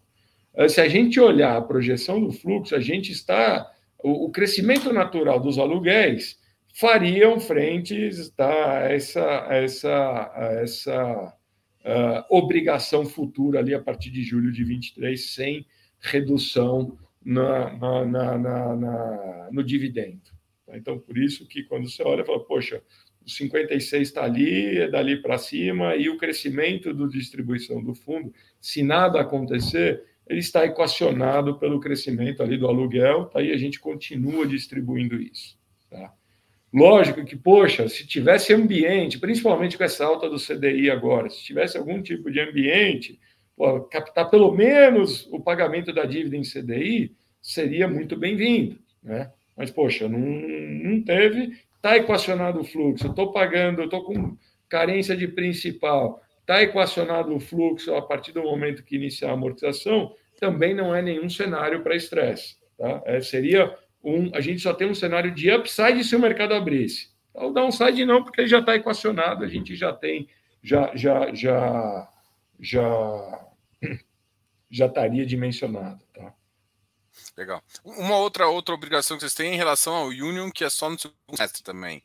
Ah, se a gente olhar a projeção do fluxo, a gente está. O, crescimento natural dos aluguéis fariam frentes tá, a essa, a essa, a essa uh, obrigação futura ali a partir de julho de 23, sem redução na, na, na, no dividendo. Tá? Então, por isso que quando você olha, fala, poxa, o 56 está ali, é dali para cima, e o crescimento da distribuição do fundo, se nada acontecer, ele está equacionado pelo crescimento ali do aluguel, tá? e a gente continua distribuindo isso. Tá? Lógico que, poxa, se tivesse ambiente, principalmente com essa alta do CDI agora, se tivesse algum tipo de ambiente, captar pelo menos o pagamento da dívida em CDI, seria muito bem-vindo, né? Mas, poxa, não, não teve, está equacionado o fluxo, estou pagando, estou com carência de principal, está equacionado o fluxo a partir do momento que iniciar a amortização, também não é nenhum cenário para estresse. Tá? É, seria um. A gente só tem um cenário de upside se o mercado abrisse. O downside não, porque ele já está equacionado, a gente já tem, já, já, já, já, já estaria dimensionado. Tá? Legal. Uma outra, outra obrigação que vocês têm em relação ao Union, que é só no segundo semestre também.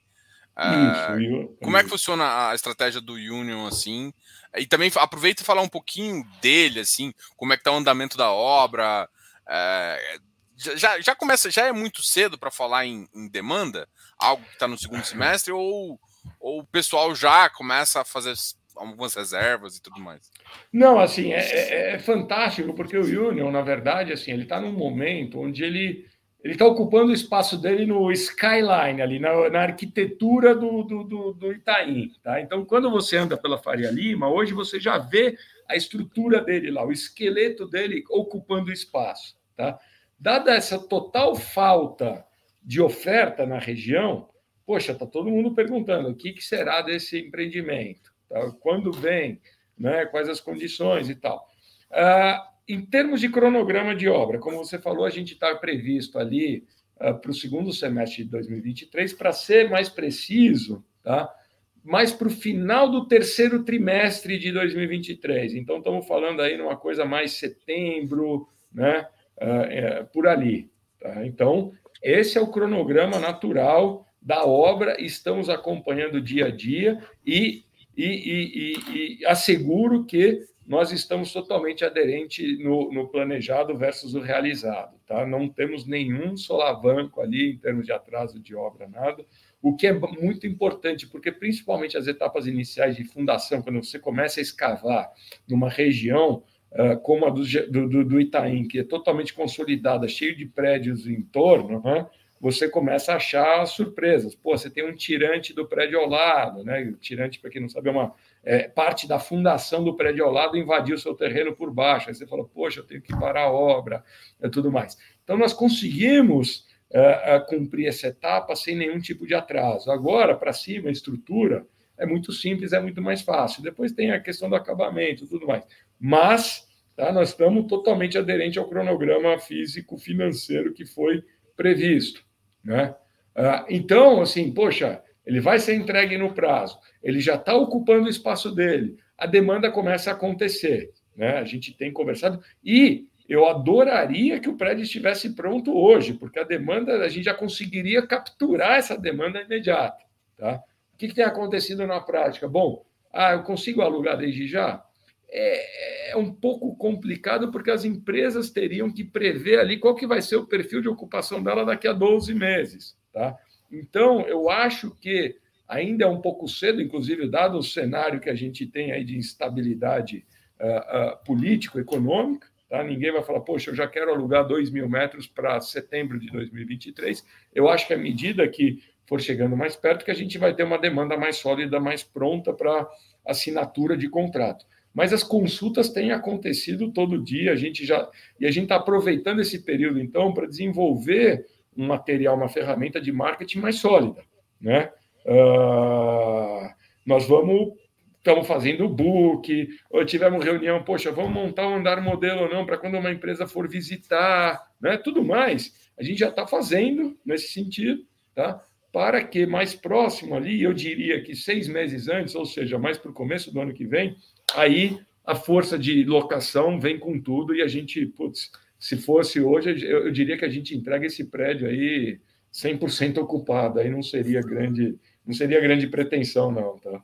Uh, como é que funciona a estratégia do Union assim? E também aproveita e falar um pouquinho dele, assim, como é que está o andamento da obra. Uh, já, já começa, já é muito cedo para falar em, em, demanda, algo que está no segundo semestre, ou, ou o pessoal já começa a fazer algumas reservas e tudo mais? Não, assim, é, é, é fantástico, porque o Union, na verdade, assim, ele está num momento onde ele ele está ocupando o espaço dele no skyline, ali, na, na arquitetura do, do, do, do, Itaim. Tá? Então, quando você anda pela Faria Lima, hoje você já vê a estrutura dele lá, o esqueleto dele ocupando o espaço. Tá? Dada essa total falta de oferta na região, poxa, está todo mundo perguntando o que, que será desse empreendimento, tá? quando vem, né? quais as condições e tal. Ah, em termos de cronograma de obra, como você falou, a gente está previsto ali uh, para o segundo semestre de 2023, para ser mais preciso, tá? mais para o final do terceiro trimestre de 2023. Então, estamos falando aí numa coisa mais setembro, né? Uh, é, por ali. Tá? Então, esse é o cronograma natural da obra, estamos acompanhando dia a dia e, e, e, e, e asseguro que nós estamos totalmente aderente no, no, planejado versus o realizado. Tá? Não temos nenhum solavanco ali em termos de atraso de obra, nada. O que é muito importante, porque principalmente as etapas iniciais de fundação, quando você começa a escavar numa região uh, como a do, do, do, Itaim, que é totalmente consolidada, cheio de prédios em torno, né? Você começa a achar surpresas. Pô, você tem um tirante do prédio ao lado, né? O tirante, para quem não sabe, é uma é, parte da fundação do prédio ao lado invadiu seu terreno por baixo. Aí você fala, poxa, eu tenho que parar a obra e tudo mais. Então, nós conseguimos é, é, cumprir essa etapa sem nenhum tipo de atraso. Agora, para cima, a estrutura é muito simples, é muito mais fácil. Depois tem a questão do acabamento e tudo mais. Mas tá, nós estamos totalmente aderentes ao cronograma físico-financeiro que foi previsto. Né? Ah, então, assim, poxa, ele vai ser entregue no prazo, ele já está ocupando o espaço dele, a demanda começa a acontecer. Né? A gente tem conversado e eu adoraria que o prédio estivesse pronto hoje, porque a demanda, a gente já conseguiria capturar essa demanda imediata. Tá? O que, que tem acontecido na prática? Bom, ah, eu consigo alugar desde já? É, é, um pouco complicado porque as empresas teriam que prever ali qual que vai ser o perfil de ocupação dela daqui a 12 meses. Tá? Então, eu acho que ainda é um pouco cedo, inclusive, dado o cenário que a gente tem aí de instabilidade uh, uh, político-econômica, tá? ninguém vai falar, poxa, eu já quero alugar 2 mil metros para setembro de 2023. Eu acho que à medida que for chegando mais perto, que a gente vai ter uma demanda mais sólida, mais pronta para assinatura de contrato. Mas as consultas têm acontecido todo dia, a gente já e a gente está aproveitando esse período então para desenvolver um material, uma ferramenta de marketing mais sólida, né? Uh, nós vamos estamos fazendo o book, ou tivemos reunião, poxa, vamos montar um andar modelo ou não para quando uma empresa for visitar, né? Tudo mais, a gente já está fazendo nesse sentido, tá? Para que mais próximo ali, eu diria que seis meses antes, ou seja, mais para o começo do ano que vem, aí a força de locação vem com tudo e a gente, putz, se fosse hoje, eu, eu diria que a gente entrega esse prédio aí 100% ocupado, aí não seria grande, não seria grande pretensão não, tá?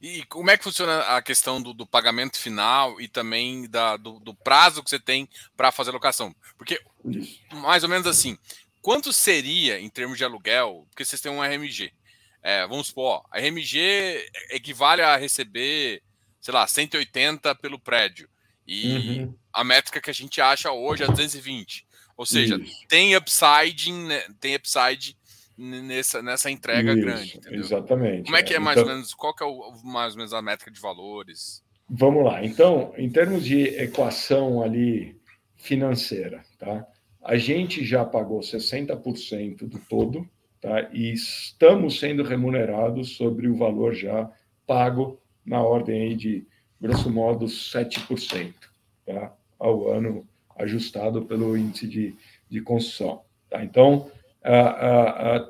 E como é que funciona a questão do, do pagamento final e também da, do, do, prazo que você tem para fazer a locação? Porque, Isso. mais ou menos assim, quanto seria em termos de aluguel? Porque vocês têm um RMG. É, vamos supor, a RMG equivale a receber sei lá, 180 pelo prédio. E uhum. a métrica que a gente acha hoje é 220. Ou seja, Isso. tem upside, tem upside nessa, nessa entrega Isso, grande. Entendeu? Exatamente. Como é que é, é mais então... ou menos? Qual que é o, mais ou menos a métrica de valores? Vamos lá. Então, em termos de equação ali financeira, tá? A gente já pagou 60% do todo, tá? E estamos sendo remunerados sobre o valor já pago na ordem de, grosso modo, 7%, tá? Ao ano ajustado pelo índice de, de construção. Tá? Então,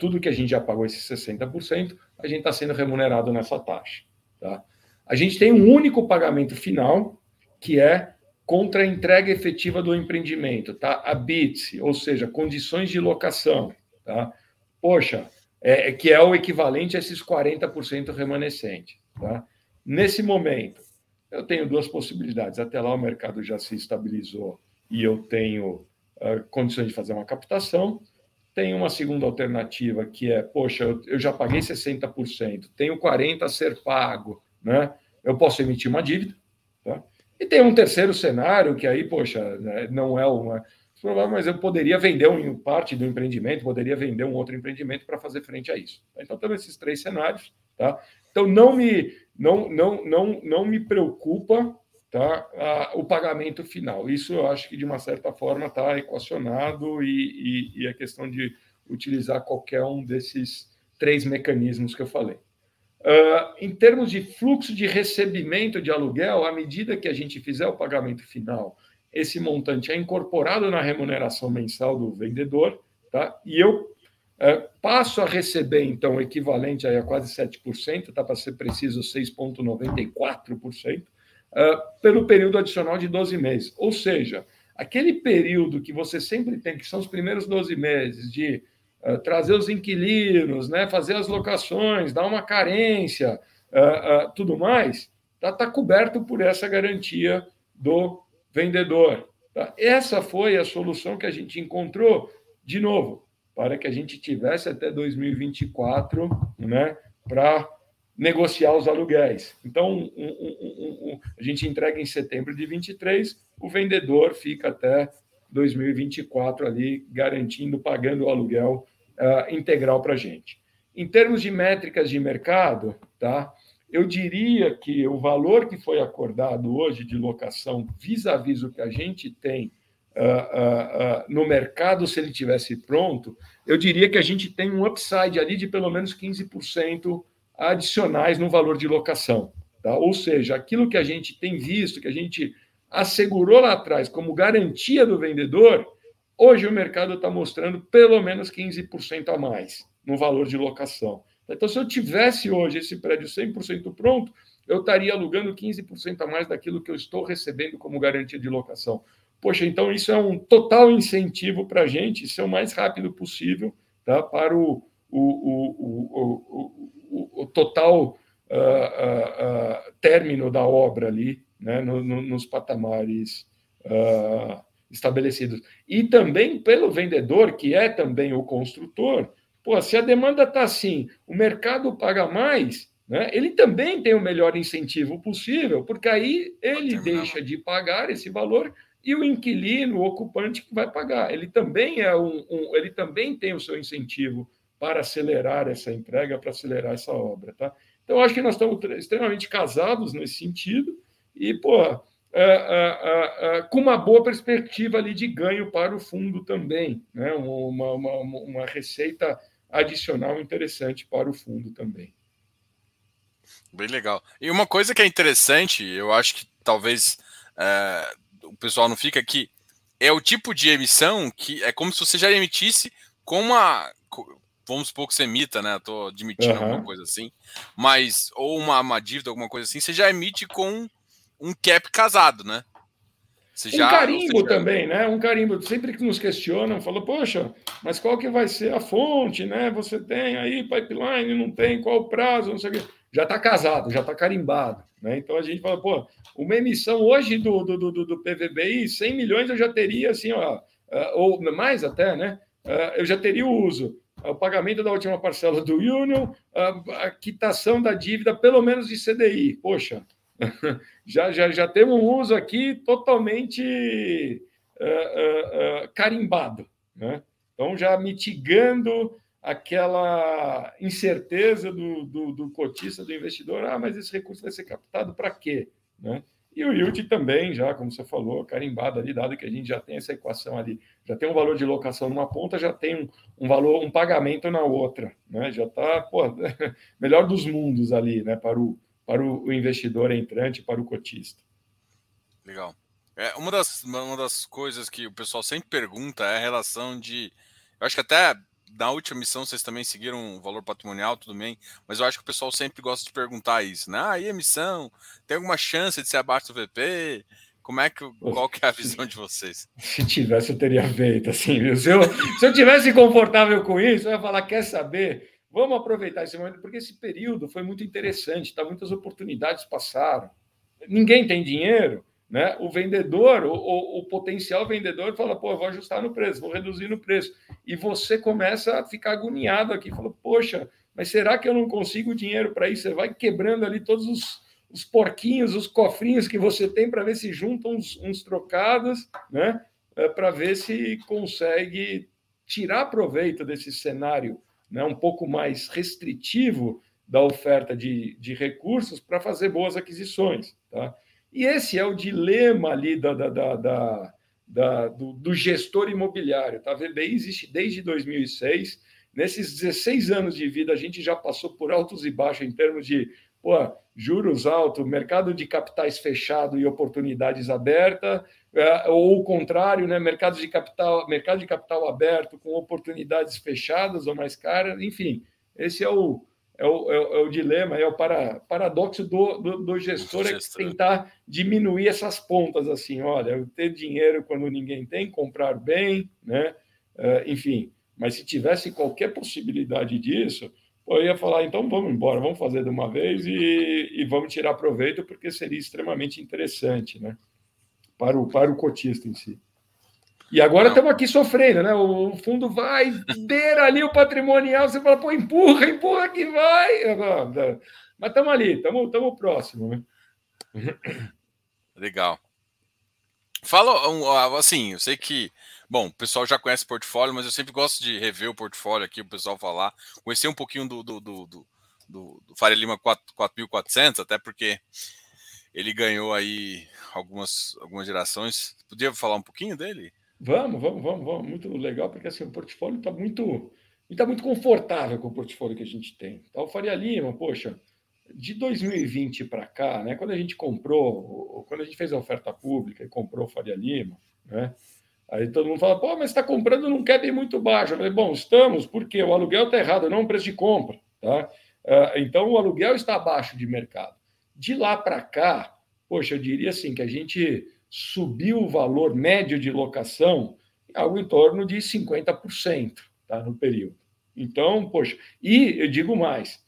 tudo que a gente já pagou esses 60%, a gente está sendo remunerado nessa taxa. Tá? A gente tem um único pagamento final, que é contra a entrega efetiva do empreendimento, tá? A BITS, ou seja, condições de locação, tá? Poxa, é, é que é o equivalente a esses 40% remanescente, tá? Nesse momento, eu tenho duas possibilidades. Até lá o mercado já se estabilizou e eu tenho uh, condições de fazer uma captação. Tem uma segunda alternativa que é, poxa, eu, eu já paguei 60%, tenho 40% a ser pago, né? Eu posso emitir uma dívida, tá? E tem um terceiro cenário que aí, poxa, né, não é uma mas eu poderia vender um, parte do empreendimento, poderia vender um outro empreendimento para fazer frente a isso. Então, temos esses três cenários, tá? Então, não me, não, não, não, não me preocupa tá, a, o pagamento final. Isso eu acho que, de uma certa forma, está equacionado e, e, e é questão de utilizar qualquer um desses três mecanismos que eu falei. Uh, em termos de fluxo de recebimento de aluguel, à medida que a gente fizer o pagamento final, esse montante é incorporado na remuneração mensal do vendedor, tá? E eu uh, passo a receber, então, o equivalente a quase 7%, tá? Para ser preciso, 6,94%, uh, pelo período adicional de 12 meses. Ou seja, aquele período que você sempre tem, que são os primeiros 12 meses de uh, trazer os inquilinos, né, fazer as locações, dar uma carência, uh, uh, tudo mais, está tá coberto por essa garantia do vendedor. Tá? Essa foi a solução que a gente encontrou, de novo, para que a gente tivesse até 2024 né, para negociar os aluguéis. Então, um, um, um, a gente entrega em setembro de 23, o vendedor fica até 2024 ali garantindo, pagando o aluguel uh, integral para a gente. Em termos de métricas de mercado, tá? Eu diria que o valor que foi acordado hoje de locação vis-à-vis o que a gente tem uh, uh, uh, no mercado, se ele tivesse pronto, eu diria que a gente tem um upside ali de pelo menos 15% adicionais no valor de locação. Tá? Ou seja, aquilo que a gente tem visto, que a gente assegurou lá atrás como garantia do vendedor, Hoje o mercado está mostrando pelo menos 15% a mais no valor de locação. Então, se eu tivesse hoje esse prédio 100% pronto, eu estaria alugando 15% a mais daquilo que eu estou recebendo como garantia de locação. Poxa, então isso é um total incentivo para a gente ser o mais rápido possível tá, para o, o, o, o, o total uh, uh, uh, término da obra ali, né, no, no, nos patamares estabelecidos. E também pelo vendedor, que é também o construtor, pô, se a demanda está assim, o mercado paga mais, né, ele também tem o melhor incentivo possível, porque aí ele deixa de pagar esse valor e o inquilino, o ocupante que vai pagar. Ele também é um, um ele também tem o seu incentivo para acelerar essa entrega, para acelerar essa obra, tá? Então acho que nós estamos extremamente casados nesse sentido e pô, é, é, é, com uma boa perspectiva ali de ganho para o fundo também, né? uma, uma, uma receita adicional interessante para o fundo também. Bem legal. E uma coisa que é interessante, eu acho que talvez é, o pessoal não fica aqui, é o tipo de emissão que é como se você já emitisse com uma. Vamos supor que você emita, né? Estou admitindo uhum. alguma coisa assim, mas ou uma, uma dívida, alguma coisa assim, você já emite com um cap casado, né? Você um já, carimbo já... também, né? Um carimbo. Sempre que nos questionam, falou, poxa, mas qual que vai ser a fonte, né? Você tem aí pipeline, não tem, qual o prazo, não sei o quê. Já está casado, já está carimbado. Né? Então a gente fala, pô, uma emissão hoje do, do, do, do PVBI, 100 milhões eu já teria, assim, ó, ah, ou mais até, né? Ah, eu já teria o uso o pagamento da última parcela do Union, a, quitação da dívida, pelo menos de CDI. Poxa, já, já, já temos um uso aqui totalmente uh, uh, uh, carimbado. Né? Então, já mitigando aquela incerteza do, do, do, cotista, do investidor: ah, mas esse recurso vai ser captado para quê? né? E o yield também, já, como você falou, carimbado ali, dado que a gente já tem essa equação ali, já tem um valor de locação numa ponta, já tem um, um valor, um pagamento na outra, né? Já está, melhor dos mundos ali, né? Para o, para o investidor entrante, para o cotista. Legal. É, uma, das, uma das coisas que o pessoal sempre pergunta é a relação de. Eu acho que até na última missão vocês também seguiram o valor patrimonial, tudo bem, mas eu acho que o pessoal sempre gosta de perguntar isso, né? Ah, e a emissão? Tem alguma chance de ser abaixo do VP? Como é que, qual que é a visão de vocês? Se tivesse, eu teria feito, assim, Se eu, se eu tivesse confortável com isso, eu ia falar, quer saber? Vamos aproveitar esse momento, porque esse período foi muito interessante, tá? muitas oportunidades passaram. Ninguém tem dinheiro, né? O vendedor, o, o, o, potencial vendedor fala, pô, eu vou ajustar no preço, vou reduzir no preço. E você começa a ficar agoniado aqui, fala, poxa, mas será que eu não consigo dinheiro para isso? Você vai quebrando ali todos os, os porquinhos, os cofrinhos que você tem para ver se juntam uns, uns trocados, né? É, para ver se consegue tirar proveito desse cenário né, um pouco mais restritivo da oferta de, de recursos para fazer boas aquisições. Tá? E esse é o dilema ali da, da, da, da, da do, do, gestor imobiliário. Tá? A VBI existe desde 2006. Nesses 16 anos de vida, a gente já passou por altos e baixos em termos de pô, juros altos, mercado de capitais fechado e oportunidades abertas, ou o contrário, né? mercado, de capital, mercado de capital aberto com oportunidades fechadas ou mais caras, enfim, esse é o, é o, é o, é o dilema, é o para, paradoxo do, do, do gestor, é tentar diminuir essas pontas, assim, olha, ter dinheiro quando ninguém tem, comprar bem, né? Uh, enfim, mas se tivesse qualquer possibilidade disso, eu ia falar, então vamos embora, vamos fazer de uma vez e, e vamos tirar proveito, porque seria extremamente interessante, né? Para o, para o cotista em si. E agora estamos aqui sofrendo, né? O fundo vai, beira ali o patrimonial, você fala, pô, empurra, empurra que vai. Mas estamos ali, estamos próximo, né? Legal. Fala, assim, eu sei que, bom, o pessoal já conhece o portfólio, mas eu sempre gosto de rever o portfólio aqui, o pessoal falar, conhecer um pouquinho do, do, do, do, do Faria Lima 4.400, até porque ele ganhou aí algumas, algumas gerações. Podia falar um pouquinho dele? Vamos, vamos, vamos, vamos. Muito legal, porque assim, o portfólio está muito, está muito confortável com o portfólio que a gente tem. Tá, o Faria Lima, poxa, de 2020 para cá, né, quando a gente comprou, quando a gente fez a oferta pública e comprou o Faria Lima, né, aí todo mundo fala, pô, mas está comprando quer bem muito baixo. Eu falei, bom, estamos, porque o aluguel está errado, não o preço de compra. Tá? Uh, então, o aluguel está abaixo de mercado. De lá para cá, poxa, eu diria assim, que a gente subiu o valor médio de locação algo em torno de 50% tá, no período. Então, poxa, e eu digo mais,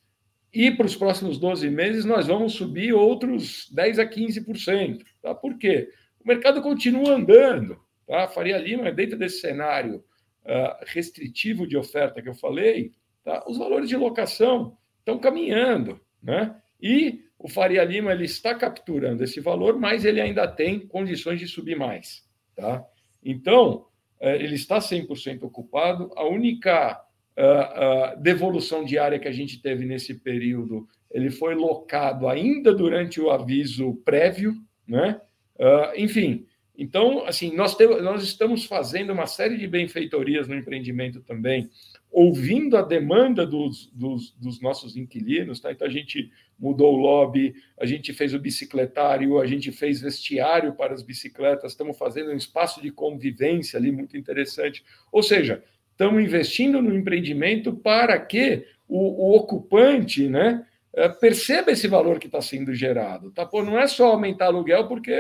e para os próximos 12 meses nós vamos subir outros 10 a 15%. Tá? Por quê? O mercado continua andando. Tá? Faria Lima, dentro desse cenário uh, restritivo de oferta que eu falei, tá? os valores de locação estão caminhando. Né? E o Faria Lima ele está capturando esse valor, mas ele ainda tem condições de subir mais. Tá? Então, eh, ele está 100% ocupado. A única uh, uh, devolução diária que a gente teve nesse período, ele foi locado ainda durante o aviso prévio, né? Uh, enfim, então, assim, nós, temos, nós estamos fazendo uma série de benfeitorias no empreendimento também, ouvindo a demanda dos, dos, dos, nossos inquilinos, tá? Então a gente mudou o lobby, a gente fez o bicicletário, a gente fez vestiário para as bicicletas, estamos fazendo um espaço de convivência ali muito interessante. Ou seja, estamos investindo no empreendimento para que o, o ocupante, né? É, perceba esse valor que está sendo gerado. Tá? Pô, não é só aumentar aluguel porque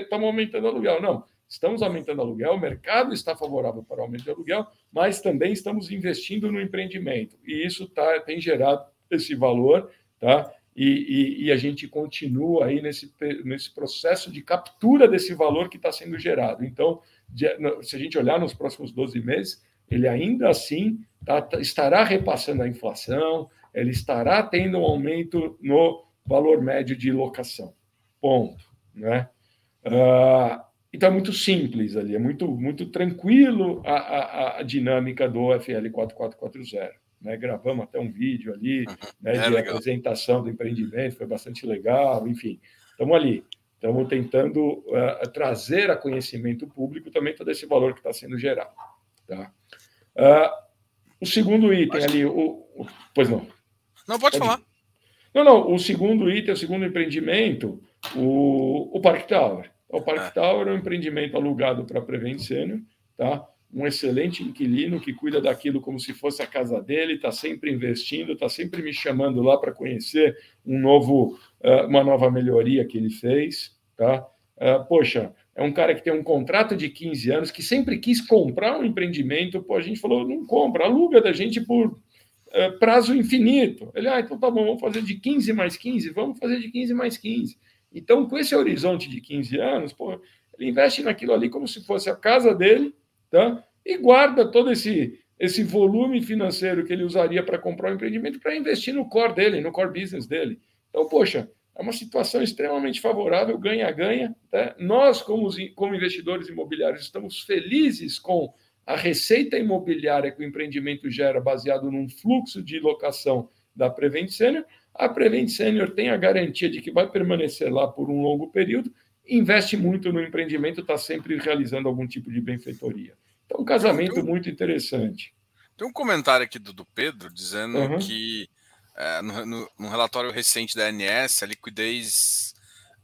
estamos aumentando aluguel, não. Estamos aumentando aluguel, o mercado está favorável para o aumento de aluguel, mas também estamos investindo no empreendimento. E isso tá, tem gerado esse valor, tá? E, e, e, a gente continua aí nesse, nesse processo de captura desse valor que está sendo gerado. Então, se a gente olhar nos próximos 12 meses, ele ainda assim tá, tá, estará repassando a inflação, ele estará tendo um aumento no valor médio de locação. Ponto. Né? Uh, então é muito simples ali, é muito, muito tranquilo a, a, a dinâmica do FL 4440. Né? Gravamos até um vídeo ali né, é de legal. apresentação do empreendimento, foi bastante legal, enfim. estamos ali. Estamos tentando uh, trazer a conhecimento público também todo esse valor que está sendo gerado. Tá? Uh, o segundo item ali, o, o, pois não. Não, pode, pode falar. Não, não, o segundo item, o segundo empreendimento, o, o Park Tower. O Park é. Tower é um empreendimento alugado para Prevent Senior, tá? um excelente inquilino que cuida daquilo como se fosse a casa dele, está sempre investindo, está sempre me chamando lá para conhecer um novo, uh, uma nova melhoria que ele fez. Tá? Uh, poxa, é um cara que tem um contrato de 15 anos, que sempre quis comprar um empreendimento, pô, a gente falou, não compra, aluga da gente por uh, prazo infinito. Ele, ah, então tá bom, vamos fazer de 15 mais 15, vamos fazer de 15 mais 15. Então, com esse horizonte de 15 anos, pô, ele investe naquilo ali como se fosse a casa dele, tá? E guarda todo esse esse volume financeiro que ele usaria para comprar um empreendimento para investir no core dele, no core business dele. Então, poxa, é uma situação extremamente favorável, ganha-ganha. Né? Nós, como, como investidores imobiliários, estamos felizes com a receita imobiliária que o empreendimento gera, baseado num fluxo de locação da Prevent Senior. A Prevent Senior tem a garantia de que vai permanecer lá por um longo período, investe muito no empreendimento, está sempre realizando algum tipo de benfeitoria. Então, um casamento um, muito interessante. Tem um comentário aqui do, do Pedro dizendo uhum. que é, no, no, no, relatório recente da ANS, a liquidez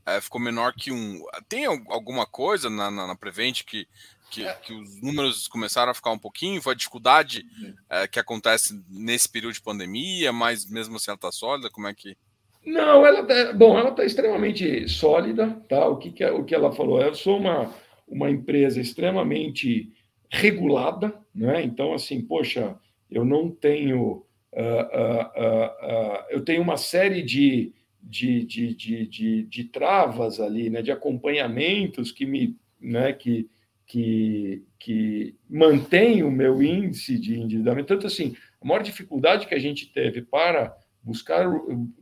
é, ficou menor que um. Tem alguma coisa na, na, na Prevent que, que, é. que, os números começaram a ficar um pouquinho? Foi a dificuldade é, que acontece nesse período de pandemia, mas mesmo assim ela está sólida? Como é que. Não, ela tá, bom, ela está extremamente sólida, tá? O que, que, o que ela falou? Eu sou uma, uma empresa extremamente regulada, né? Então, assim, poxa, eu não tenho. Uh, uh, uh, eu tenho uma série de, de, de, de, de, de travas ali, né? de acompanhamentos que me. Né? que, que, que mantém o meu índice de endividamento. Tanto assim, a maior dificuldade que a gente teve para buscar,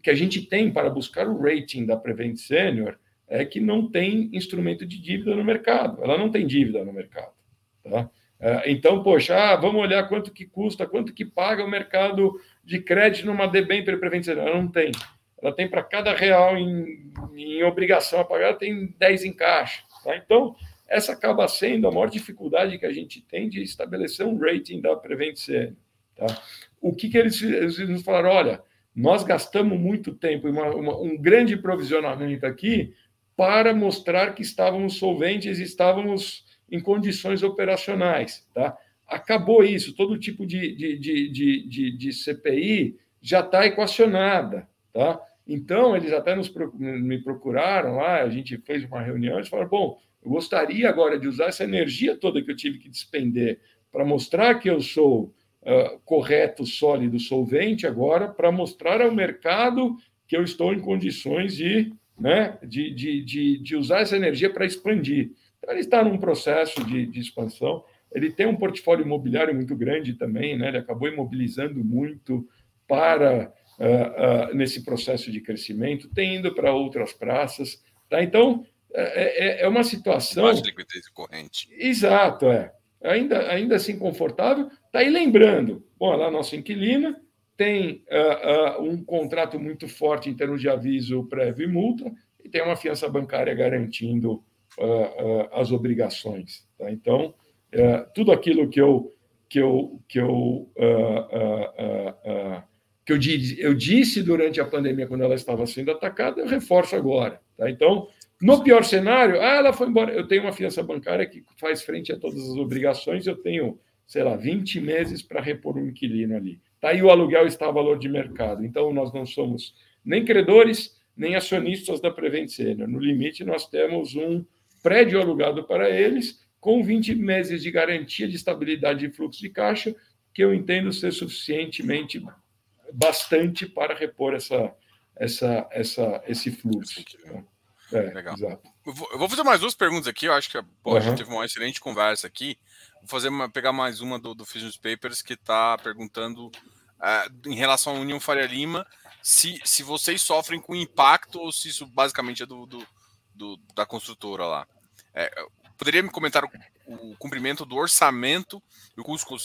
que a gente tem para buscar o rating da Prevent Senior é que não tem instrumento de dívida no mercado. Ela não tem dívida no mercado. Tá? É, então, poxa, ah, vamos olhar quanto que custa, quanto que paga o mercado de crédito numa debênture preventiva. Ela não tem. Ela tem para cada real em, em, obrigação a pagar, tem 10 em caixa. Tá? Então, essa acaba sendo a maior dificuldade que a gente tem de estabelecer um rating da Prevent CN. Tá? O que, que eles, eles nos falaram? Olha, nós gastamos muito tempo, uma, um grande provisionamento aqui para mostrar que estávamos solventes, estávamos em condições operacionais. Tá? Acabou isso, todo tipo de, de, de, de, de CPI já está equacionada. Tá? Então, eles até nos, me procuraram lá, a gente fez uma reunião, eles falaram, bom, eu gostaria agora de usar essa energia toda que eu tive que despender para mostrar que eu sou uh, correto, sólido, solvente agora, para mostrar ao mercado que eu estou em condições de, né, de, de, de, de usar essa energia para expandir. Então, ele está num processo de, de expansão. Ele tem um portfólio imobiliário muito grande também, né? ele acabou imobilizando muito para uh, uh, nesse processo de crescimento, tem indo para outras praças. Tá? Então, é, é, é uma situação. Mais liquidez corrente. Exato, é. Ainda, ainda assim confortável. Está aí lembrando, bom, lá nossa inquilina tem uh, um contrato muito forte em termos de aviso prévio e multa, e tem uma fiança bancária garantindo uh, as obrigações. Tá? Então, uh, tudo aquilo que eu que eu que eu que eu, eu disse durante a pandemia quando ela estava sendo atacada, eu reforço agora. Tá? Então, no pior cenário, ah, ela foi embora. Eu tenho uma fiança bancária que faz frente a todas as obrigações, eu tenho, sei lá, 20 meses para repor um inquilino ali. Tá? E o aluguel está a valor de mercado. Então, nós não somos nem credores, nem acionistas da Prevent Senior. No limite, nós temos um prédio alugado para eles, com 20 meses de garantia de estabilidade de fluxo de caixa, que eu entendo ser suficientemente bastante para repor essa, essa, essa, esse fluxo. É, Legal. Exato. Eu vou fazer mais duas perguntas aqui. Eu acho que pô, a gente teve uma excelente conversa aqui. Vou fazer uma, pegar mais uma do, do Fusion Papers que está perguntando uh, em relação à União Faria Lima se, se vocês sofrem com impacto ou se isso basicamente é do, do, do da construtora lá. É, poderia me comentar o, o, cumprimento do orçamento e o custo,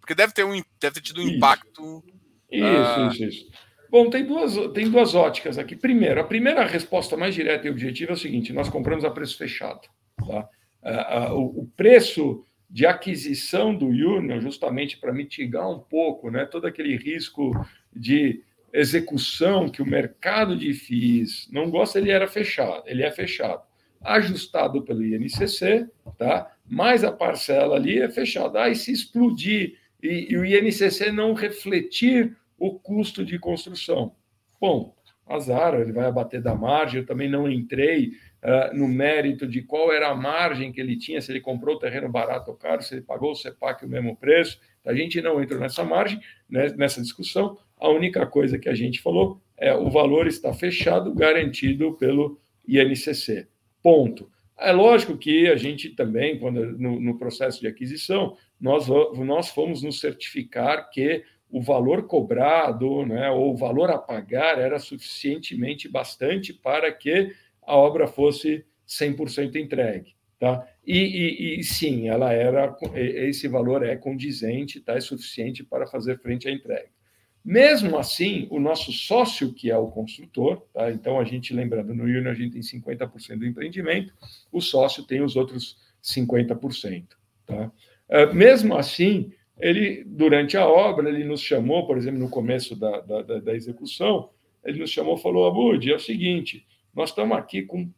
porque deve ter um deve ter tido um isso. impacto. Isso, uh... isso, isso. Bom, tem duas, tem duas óticas aqui. Primeiro, a primeira resposta mais direta e objetiva é o seguinte: nós compramos a preço fechado. Tá? o, preço de aquisição do Union, justamente para mitigar um pouco né, todo aquele risco de execução que o mercado de FIIs não gosta, ele era fechado, ele é fechado. Ajustado pelo INCC, tá? mas a parcela ali é fechada. Ah, e se explodir e, e o INCC não refletir o custo de construção? Bom, azar, ele vai abater da margem. Eu também não entrei uh, no mérito de qual era a margem que ele tinha, se ele comprou o terreno barato ou caro, se ele pagou o CEPAC o mesmo preço. A gente não entrou nessa margem, né, nessa discussão. A única coisa que a gente falou é o valor está fechado, garantido pelo INCC. Ponto. É lógico que a gente também, quando no, no processo de aquisição, nós, nós fomos nos certificar que o valor cobrado, né, ou o valor a pagar era suficientemente bastante para que a obra fosse 100% entregue. Tá? E, e, e, sim, ela era esse valor é condizente, tá? é suficiente para fazer frente à entrega. Mesmo assim, o nosso sócio, que é o construtor, tá? então a gente, lembrando, no Union a gente tem 50% do empreendimento, o sócio tem os outros 50%. Tá? É, mesmo assim, ele, durante a obra, ele nos chamou, por exemplo, no começo da, da, da execução, ele nos chamou e falou, Abud, é o seguinte, nós estamos aqui com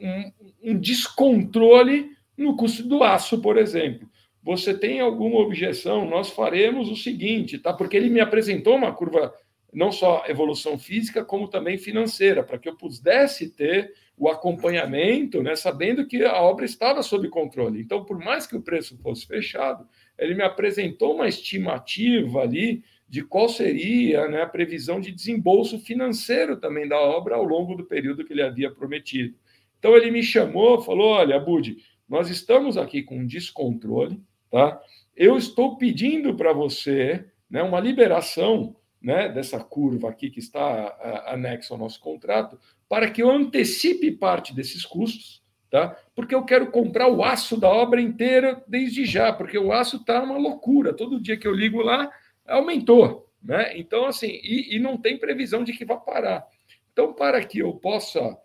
um, um descontrole no custo do aço, por exemplo. Você tem alguma objeção? Nós faremos o seguinte, tá? Porque ele me apresentou uma curva não só evolução física, como também financeira, para que eu pudesse ter o acompanhamento, né, sabendo que a obra estava sob controle. Então, por mais que o preço fosse fechado, ele me apresentou uma estimativa ali de qual seria né, a previsão de desembolso financeiro também da obra ao longo do período que ele havia prometido. Então ele me chamou, falou: olha, Bud, nós estamos aqui com um descontrole, tá? Eu estou pedindo para você né, uma liberação né, dessa curva aqui que está anexa ao nosso contrato, para que eu antecipe parte desses custos, tá? Porque eu quero comprar o aço da obra inteira desde já, porque o aço está uma loucura. Todo dia que eu ligo lá, aumentou. Né? Então, assim, e, e não tem previsão de que vá parar. Então, para que eu possa uh, uh,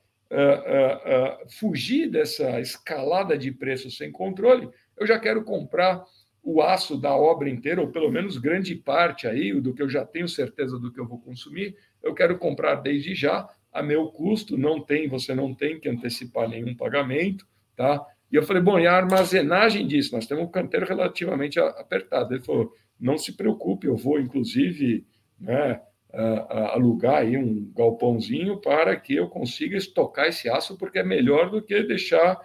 uh, fugir dessa escalada de preços sem controle, eu já quero comprar o aço da obra inteira, ou pelo menos grande parte aí, do que eu já tenho certeza do que eu vou consumir, eu quero comprar desde já a meu custo, não tem, você não tem que antecipar nenhum pagamento, tá? E eu falei, bom, e a armazenagem disso? Nós temos um canteiro relativamente apertado. Ele falou, não se preocupe, eu vou, inclusive, né, alugar aí um galpãozinho para que eu consiga estocar esse aço, porque é melhor do que deixar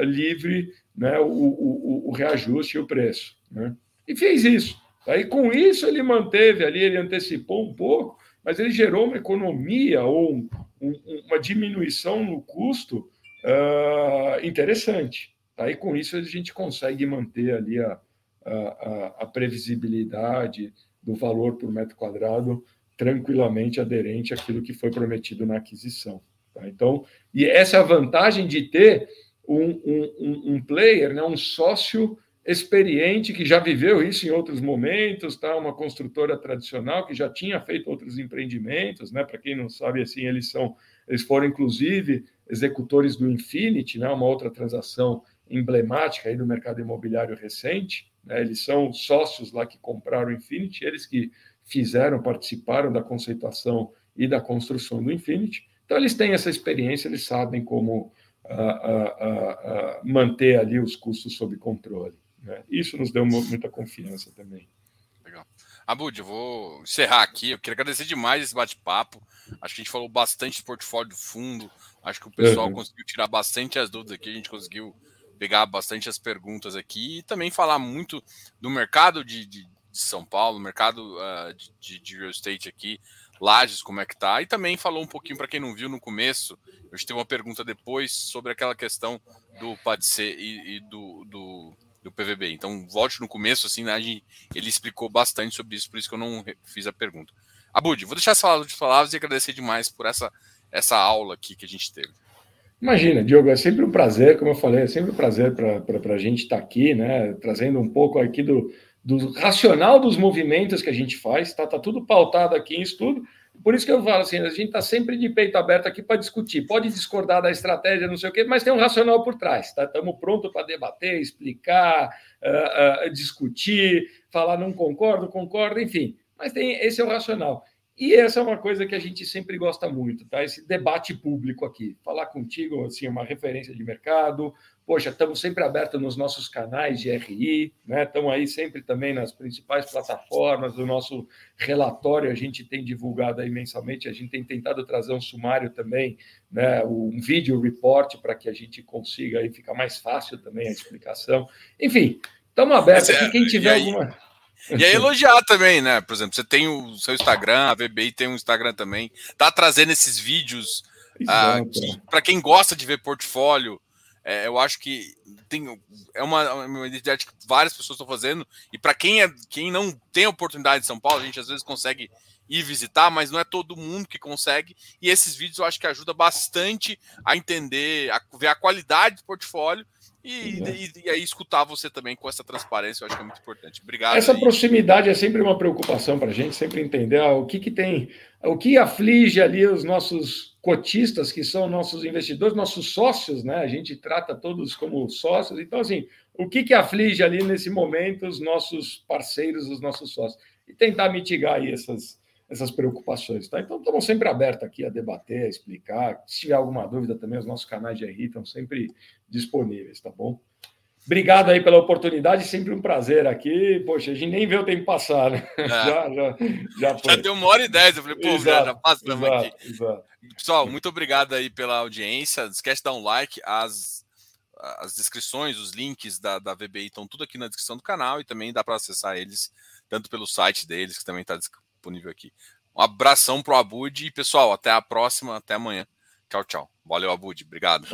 livre né, o, o, o, reajuste e o preço. Né? E fez isso. Aí, com isso, ele manteve ali, ele antecipou um pouco, mas ele gerou uma economia ou um, um, uma diminuição no custo uh, interessante. Aí, com isso, a gente consegue manter ali a, a, a previsibilidade do valor por metro quadrado tranquilamente aderente àquilo que foi prometido na aquisição. Tá? Então, e essa é a vantagem de ter um, um, um, player, né, um sócio experiente que já viveu isso em outros momentos, tá? Uma construtora tradicional que já tinha feito outros empreendimentos, né? Para quem não sabe, assim, eles são, eles foram inclusive executores do Infinity, né? Uma outra transação emblemática aí do mercado imobiliário recente. Né? Eles são sócios lá que compraram o Infinity, eles que fizeram, participaram da conceituação e da construção do Infinity. Então, eles têm essa experiência, eles sabem como uh, uh, uh, manter ali os custos sob controle. Né? Isso nos deu muita confiança também. Abud, eu vou encerrar aqui. Eu queria agradecer demais esse bate-papo. Acho que a gente falou bastante de portfólio do fundo. Acho que o pessoal uhum. conseguiu tirar bastante as dúvidas aqui. A gente conseguiu pegar bastante as perguntas aqui e também falar muito do mercado de, de, de São Paulo, mercado uh, de, de, real estate aqui, Lages, como é que tá, e também falou um pouquinho para quem não viu no começo, eu tenho uma pergunta depois sobre aquela questão do PADC e, e do, do, do, PVB. Então, volte no começo, assim, né, ele explicou bastante sobre isso, por isso que eu não fiz a pergunta. Abud, vou deixar essa de palavras e agradecer demais por essa, essa aula aqui que a gente teve. Imagina, Diogo, é sempre um prazer, como eu falei, é sempre um prazer para a gente estar tá aqui, né? Trazendo um pouco aqui do, do racional dos movimentos que a gente faz, tá, tá tudo pautado aqui em estudo. Por isso que eu falo assim, a gente está sempre de peito aberto aqui para discutir. Pode discordar da estratégia, não sei o quê, mas tem um racional por trás. Tá? Estamos prontos para debater, explicar, uh, uh, discutir, falar não concordo, concordo, enfim. Mas tem esse é o racional. E essa é uma coisa que a gente sempre gosta muito, tá? Esse debate público aqui. Falar contigo, assim, uma referência de mercado. Poxa, estamos sempre abertos nos nossos canais de RI, né? Estamos aí sempre também nas principais plataformas do nosso relatório. A gente tem divulgado aí mensalmente, a gente tem tentado trazer um sumário também, né? Um vídeo report para que a gente consiga aí ficar mais fácil também a explicação. Enfim, estamos abertos aqui. Quem tiver alguma e aí elogiar também, né? Por exemplo, você tem o seu Instagram, a VBI tem um Instagram também. Tá trazendo esses vídeos ah, para quem gosta de ver portfólio. É, eu acho que tem, é uma, uma identidade que várias pessoas estão fazendo. E para quem, é, quem não tem oportunidade em São Paulo, a gente às vezes consegue ir visitar, mas não é todo mundo que consegue. E esses vídeos eu acho que ajuda bastante a entender, a ver a qualidade do portfólio e, e, e, aí escutar você também com essa transparência, eu acho que é muito importante. Obrigado. Essa aí. proximidade é sempre uma preocupação para a gente, sempre entender ah, o que, que tem, o que aflige ali os nossos cotistas, que são nossos investidores, nossos sócios, né? A gente trata todos como sócios. Então, assim, o que, que aflige ali nesse momento os nossos parceiros, os nossos sócios? E tentar mitigar aí essas, essas preocupações. Tá? Então, estamos sempre abertos aqui a debater, a explicar. Se tiver alguma dúvida também, os nossos canais de RI estão sempre disponíveis, tá bom? Obrigado aí pela oportunidade, sempre um prazer aqui. Poxa, a gente nem vê o tempo passar, né? É. Já, já, já, já, deu uma hora e dez. Eu falei, pô, exato, já, passamos exato, aqui. Exato. Pessoal, muito obrigado aí pela audiência. Não esquece de dar um like. As, as descrições, os links da, da VBI estão tudo aqui na descrição do canal e também dá para acessar eles tanto pelo site deles, que também está disponível aqui. Um abração pro Abud e pessoal, até a próxima, até amanhã. Tchau, tchau. Valeu, Abud. Obrigado.